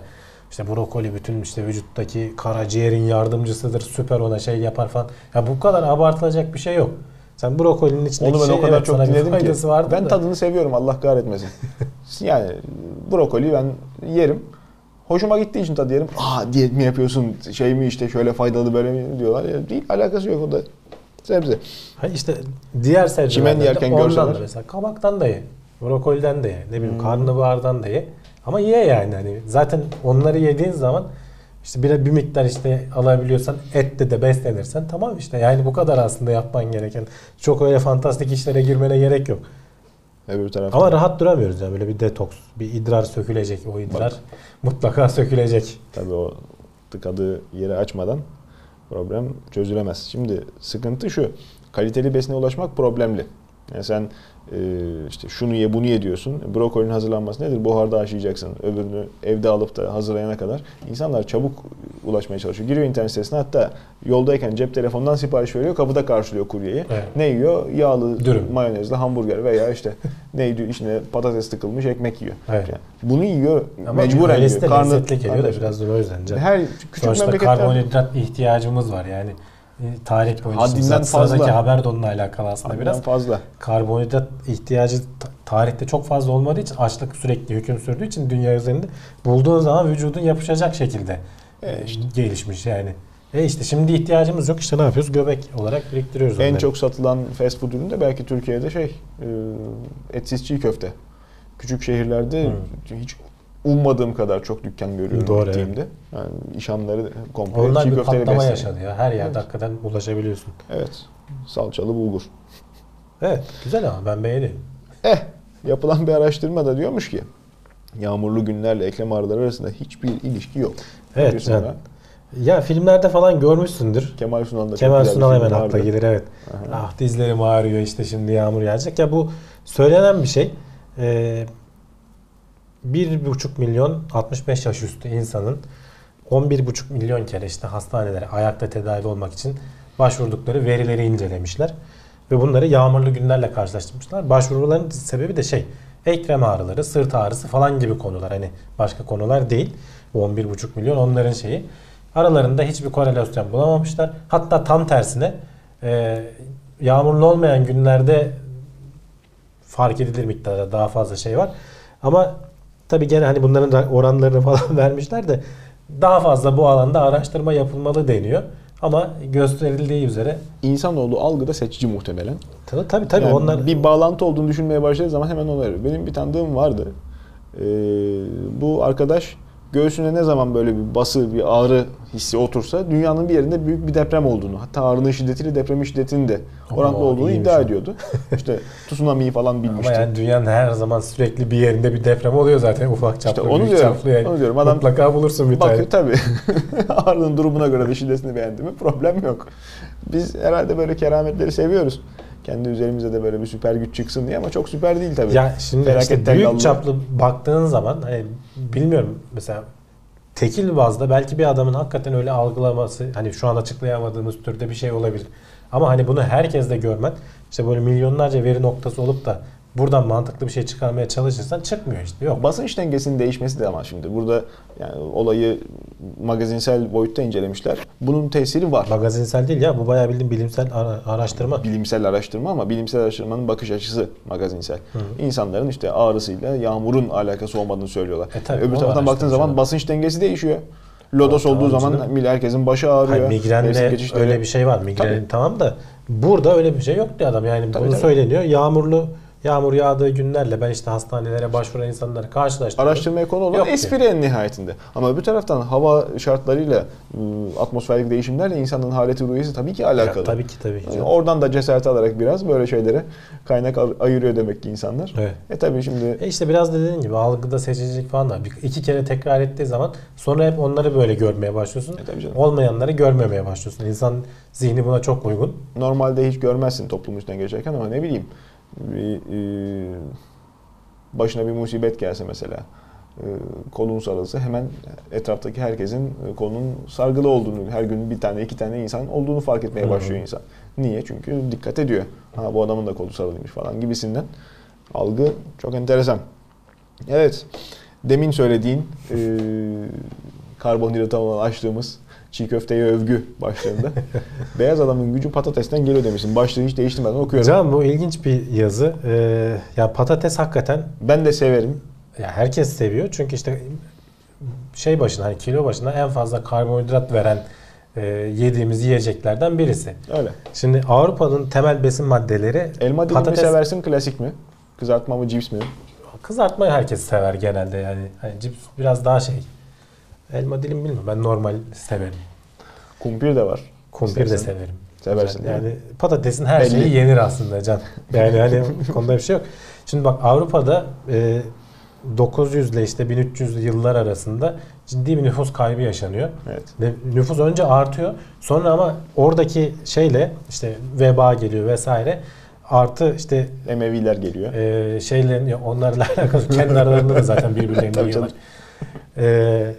İşte brokoli bütün işte vücuttaki karaciğerin yardımcısıdır. Süper ona şey yapar falan. Ya bu kadar abartılacak bir şey yok. Sen brokolinin içindeki Onu ben şey o kadar evet, çok sana dinledim ki. Ben da. tadını seviyorum Allah kahretmesin. yani brokoli ben yerim. Hoşuma gittiği için tadı yerim. Aa diyet mi yapıyorsun? Şey mi işte şöyle faydalı böyle mi diyorlar. Ya değil alakası yok o da sebze. Ha işte diğer sebzelerden Çimen yerken ondan görseler. da mesela kabaktan da ye. Brokoliden de ye. Ne Hmm. bileyim karnabahardan da ye. Ama ye yani hani zaten onları yediğin zaman işte bir, bir miktar işte alabiliyorsan ette de beslenirsen tamam işte yani bu kadar aslında yapman gereken. Çok öyle fantastik işlere girmene gerek yok. Öbür tarafta. Ama rahat duramıyoruz yani böyle bir detoks, bir idrar sökülecek. O idrar mutlaka sökülecek. Tabii o tıkadığı yeri açmadan problem çözülemez. Şimdi sıkıntı şu. Kaliteli besine ulaşmak problemli. Yani sen e, işte şunu ye bunu ye diyorsun. Brokolinin hazırlanması nedir? Buharda haşlayacaksın. Öbürünü evde alıp da hazırlayana kadar. İnsanlar çabuk ulaşmaya çalışıyor. Giriyor internet sitesine hatta yoldayken cep telefonundan sipariş veriyor. Kapıda karşılıyor kuryeyi. Evet. Ne yiyor? Yağlı Dürüm. mayonezli hamburger veya işte neydi içine patates tıkılmış ekmek yiyor. Evet. Yani bunu yiyor. Ama mecburen yiyor. Karnı- lezzetli geliyor da biraz da o yüzden. her küçük Sonuçta karbonhidrat ihtiyacımız var yani. E, Tarih boyunca Haddinden zaten sıradaki fazla. haber de onunla alakalı aslında Haddinden biraz. fazla. Karbonhidrat ihtiyacı ta- tarihte çok fazla olmadığı için açlık sürekli hüküm sürdüğü için dünya üzerinde bulduğun zaman vücudun yapışacak şekilde E işte. gelişmiş yani. E işte şimdi ihtiyacımız yok işte ne yapıyoruz? Göbek olarak biriktiriyoruz En onları. çok satılan fast food ürünü de belki Türkiye'de şey e, etsiz çiğ köfte. Küçük şehirlerde hiç ummadığım kadar çok dükkan görüyorum Doğru, gittiğimde. Yani işhamları komple Onlar çiğ bir köfteyle patlama besleniyor. yaşadı ya. Her yerde Evet. hakikaten ulaşabiliyorsun. Evet. Salçalı bulgur. Evet güzel ama ben beğendim. Eh yapılan bir araştırma da diyormuş ki yağmurlu günlerle eklem ağrıları arasında hiçbir ilişki yok. Evet ona? Ya filmlerde falan görmüşsündür. Kemal Sunal'da Kemal Sunal hemen akla gelir evet. Aha. Ah dizlerim ağrıyor işte şimdi yağmur yağacak. Ya bu söylenen bir şey. Ee, 1,5 milyon 65 yaş üstü insanın 11,5 milyon kere işte hastanelere ayakta tedavi olmak için başvurdukları verileri incelemişler. Ve bunları yağmurlu günlerle karşılaştırmışlar. Başvuruların sebebi de şey eklem ağrıları, sırt ağrısı falan gibi konular. Hani başka konular değil. Bu 11,5 milyon onların şeyi. Aralarında hiçbir korelasyon bulamamışlar. Hatta tam tersine e, yağmurlu olmayan günlerde fark edilir miktarda daha fazla şey var. Ama tabii gene hani bunların oranlarını falan vermişler de daha fazla bu alanda araştırma yapılmalı deniyor. Ama gösterildiği üzere İnsanoğlu algıda seçici muhtemelen. tabii tabii, tabii Yani onlar bir bağlantı olduğunu düşünmeye başladığı zaman hemen onu arıyor. Benim bir tanıdığım vardı. Ee, bu arkadaş göğsüne ne zaman böyle bir bası, bir ağrı hissi otursa dünyanın bir yerinde büyük bir deprem olduğunu, hatta ağrının şiddetiyle depremin şiddetinin de orantılı Oo, olduğunu iddia o. ediyordu. İşte tsunami'yi falan bilmişti. ama yani dünyanın her zaman sürekli bir yerinde bir deprem oluyor zaten ufak çaplı, İşte onu büyük diyorum, çaplı yani. onu diyorum. Adam Mutlaka bulursun bir Bakıyor tane. tabii. Ağrının durumuna göre de şiddetini beğendi mi problem yok. Biz herhalde böyle kerametleri seviyoruz. Kendi üzerimizde de böyle bir süper güç çıksın diye ama çok süper değil tabii. Ya şimdi Felaket işte büyük çaplı baktığın zaman hani bilmiyorum mesela tekil bazda belki bir adamın hakikaten öyle algılaması hani şu an açıklayamadığımız türde bir şey olabilir. Ama hani bunu herkes de görmen işte böyle milyonlarca veri noktası olup da buradan mantıklı bir şey çıkarmaya çalışırsan çıkmıyor işte. Yok. Basınç dengesinin değişmesi de ama şimdi burada yani olayı magazinsel boyutta incelemişler. Bunun tesiri var. Magazinsel değil ya bu bayağı bildiğin bilimsel ara- araştırma. Bilimsel araştırma ama bilimsel araştırmanın bakış açısı magazinsel. İnsanların işte ağrısıyla yağmurun alakası olmadığını söylüyorlar. E tabii, Öbür taraftan baktığın zaman basınç dengesi değişiyor. Lodos Tamam olduğu zaman canım. herkesin başı ağrıyor. Hayır, migrenle öyle bir şey var. Migrenin Tabii. tamam da burada öyle bir şey yok diyor adam. Yani Tabii, bunu tabii. söyleniyor. Yağmurlu yağmur yağdığı günlerle ben işte hastanelere başvuran insanları karşılaştırıyorum. Araştırmaya konu olan Yok espri en nihayetinde. Ama öbür taraftan hava şartlarıyla, ıı, atmosferik değişimlerle insanın haleti ruhiyesi tabii ki Ya, alakalı. tabii ki tabii ki. Yani oradan da cesaret alarak biraz böyle şeylere kaynak ayırıyor demek ki insanlar. Evet. E tabii şimdi E işte biraz da dediğin gibi algıda seçicilik falan. Bir, iki kere tekrar ettiği zaman sonra hep onları böyle görmeye başlıyorsun. E tabii canım. Olmayanları görmemeye başlıyorsun. İnsan zihni buna çok uygun. normalde hiç görmezsin toplum üstünden geçerken ama ne bileyim bir, e, başına bir musibet gelse mesela e, kolun sarılsa hemen etraftaki herkesin e, kolunun sargılı olduğunu, her gün bir tane iki tane insan olduğunu fark etmeye başlıyor insan. Niye? Çünkü dikkat ediyor. Ha bu adamın da kolu sarılıymış falan gibisinden. Algı çok enteresan. Evet. Demin söylediğin e, karbonhidrat olan açtığımız çiğ köfteye övgü başlığında. Beyaz adamın gücü patatesten geliyor demişsin. Başlığı hiç değiştirmeden okuyorum. Can bu ilginç bir yazı. Ee, ya patates hakikaten Ben de severim. ya herkes seviyor. Çünkü işte şey başına hani kilo başına en fazla karbonhidrat veren e, yediğimiz yiyeceklerden birisi. Öyle. Şimdi Avrupa'nın temel besin maddeleri Elma dilimi patates, seversin klasik mi? Kızartma mı cips mi? Kızartmayı herkes sever genelde yani. Hani cips biraz daha şey. Elma dilim bilmiyorum. Ben normal severim. Kumpir de var. Kumpir de İstersen. severim. Seversin mi? Yani patatesin her Belli. şeyi yenir aslında can. Yani hani konuda bir şey yok. Şimdi bak Avrupa'da e, 900 ile işte 1300 yıllar arasında ciddi bir nüfus kaybı yaşanıyor. Evet. Ve nüfus önce artıyor. Sonra ama oradaki şeyle işte veba geliyor vesaire. Artı işte Emeviler geliyor. e, şeylerin onlarla alakalı kendi aralarında da zaten birbirlerini yiyorlar. E,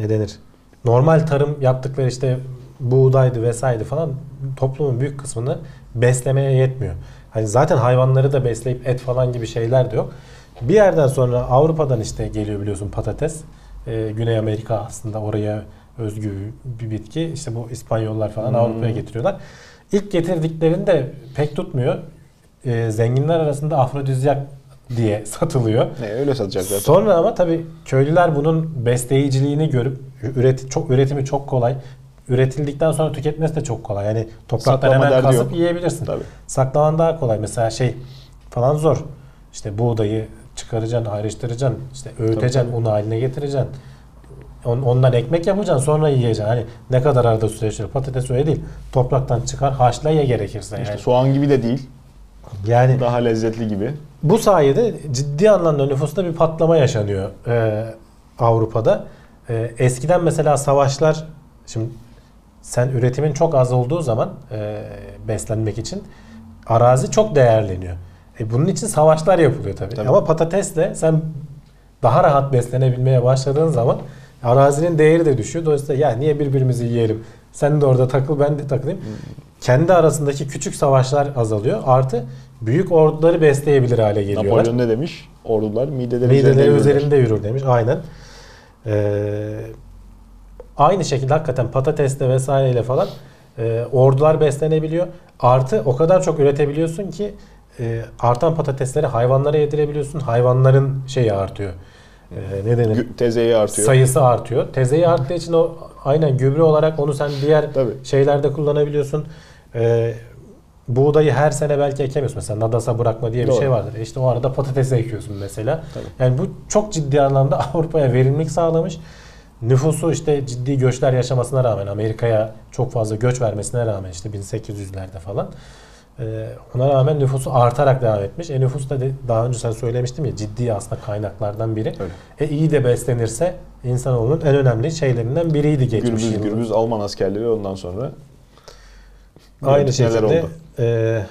ne denir? Normal tarım yaptıkları işte buğdaydı vesaire falan toplumun büyük kısmını beslemeye yetmiyor. Hani zaten hayvanları da besleyip et falan gibi şeyler de yok. Bir yerden sonra Avrupa'dan işte geliyor biliyorsun patates. E, Güney Amerika aslında oraya özgü bir bitki. İşte bu İspanyollar falan Hmm. Avrupa'ya getiriyorlar. İlk getirdiklerinde pek tutmuyor. E, zenginler arasında afrodizyak diye satılıyor. Ne öyle satacak zaten. Sonra ama tabii köylüler bunun besleyiciliğini görüp üret çok üretimi çok kolay. Üretildikten sonra tüketmesi de çok kolay. Yani topraktan Saklama hemen derdi kasıp yok. yiyebilirsin. Tabii. Saklaman daha kolay. Mesela şey falan zor. İşte buğdayı çıkaracaksın, ayrıştıracaksın, işte öğüteceksin, un haline getireceksin. On- Ondan ekmek yapacaksın sonra yiyeceksin. Hani ne kadar arada süre sürüyor. Patates öyle değil. Topraktan çıkar haşla ye gerekirse. İşte Yani, soğan gibi de değil. yani Daha lezzetli gibi. Bu sayede ciddi anlamda nüfusta bir patlama yaşanıyor e, Avrupa'da. e, eskiden mesela savaşlar şimdi sen üretimin çok az olduğu zaman e, beslenmek için arazi çok değerleniyor. E, bunun için savaşlar yapılıyor tabii. Tabii. Ama patatesle sen daha rahat beslenebilmeye başladığın zaman arazinin değeri de düşüyor. Dolayısıyla ya niye birbirimizi yiyelim? Sen de orada takıl ben de takılayım. Kendi arasındaki küçük savaşlar azalıyor. Artı büyük orduları besleyebilir hale geliyorlar. Napolyon ne demiş? Ordular mideleri, Mideleri üzerinde üzerinde yürür demiş. Aynen. Ee, aynı şekilde hakikaten patatesle vesaireyle falan e, ordular beslenebiliyor. Artı o kadar çok üretebiliyorsun ki e, artan patatesleri hayvanlara yedirebiliyorsun. Hayvanların şeyi artıyor. E, ne denir? Tezeyi artıyor. Sayısı artıyor. Tezeyi arttığı için o aynen gübre olarak onu sen diğer Tabii. şeylerde kullanabiliyorsun. Ee, buğdayı her sene belki ekemiyorsun. Mesela nadasa bırakma diye bir Doğru. şey vardır. E İşte o arada patatesi ekiyorsun mesela. Tabii. Yani bu çok ciddi anlamda Avrupa'ya verimlilik sağlamış. Nüfusu işte ciddi göçler yaşamasına rağmen Amerika'ya çok fazla göç vermesine rağmen işte 1800'lerde falan e, ona rağmen nüfusu artarak devam etmiş. E nüfus da de- daha önce sen söylemiştim ya ciddi aslında kaynaklardan biri. Öyle. E iyi de beslenirse insanoğlunun en önemli şeylerinden biriydi geçmiş Gürbüz gürbüz Alman askerleri ondan sonra Aynı şekilde oldu? e,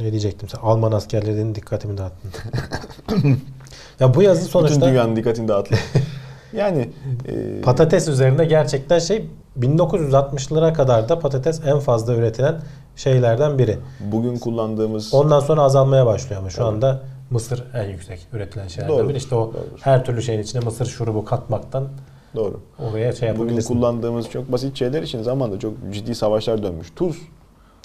ne diyecektim sen Alman askerlerinin dikkatimi dağıttın. ya bu yazı bütün sonuçta dünyanın dikkatini dağıttı. yani e, patates üzerinde gerçekten şey 1960'lara kadar da patates en fazla üretilen şeylerden biri. bugün kullandığımız Ondan sonra azalmaya başlıyor ama şu Tabii. anda mısır en yüksek üretilen şeylerden biri. İşte o doğrudur. her türlü şeyin içine mısır şurubu katmaktan doğru. oraya şey Bugün kullandığımız çok basit şeyler için zamanında çok ciddi savaşlar dönmüş. Tuz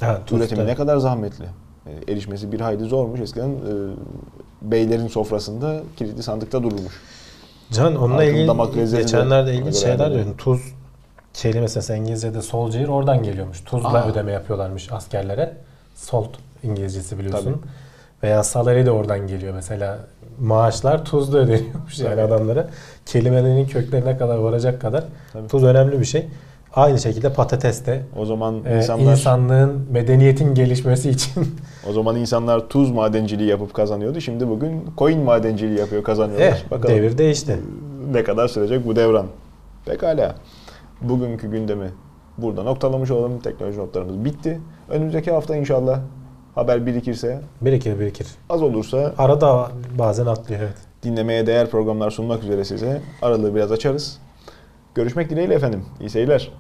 Ha, tuz üretimi da- ne kadar zahmetli. E, erişmesi bir hayli zormuş. Eskiden e, beylerin sofrasında kilitli sandıkta dururmuş. Can onunla ilgili geçenlerde ilginç şeyler duydum. Tuz kelimesi mesela İngilizce'de soldier oradan geliyormuş. Tuzla Aa. ödeme yapıyorlarmış askerlere. Salt İngilizcesi biliyorsun. Tabii. Veya salary de oradan geliyor mesela. Maaşlar tuzla ödeniyormuş yani Tabii. adamlara. Kelimelerin köklerine kadar varacak kadar Tabii. tuz önemli bir şey. Aynı şekilde patates de O zaman e, insanlar insanlığın medeniyetin gelişmesi için o zaman insanlar tuz madenciliği yapıp kazanıyordu. Şimdi bugün coin madenciliği yapıyor kazanıyorlar. eh, Bakalım devir değişti. ne kadar sürecek bu devran. Pekala. Bugünkü gündemi burada noktalamış olalım. Teknoloji notlarımız bitti. Önümüzdeki hafta inşallah haber birikirse, Birikir birikir. az olursa Arada bazen atlıyor evet. dinlemeye değer programlar sunmak üzere size aralığı biraz açarız. Görüşmek dileğiyle efendim. İyi seyirler.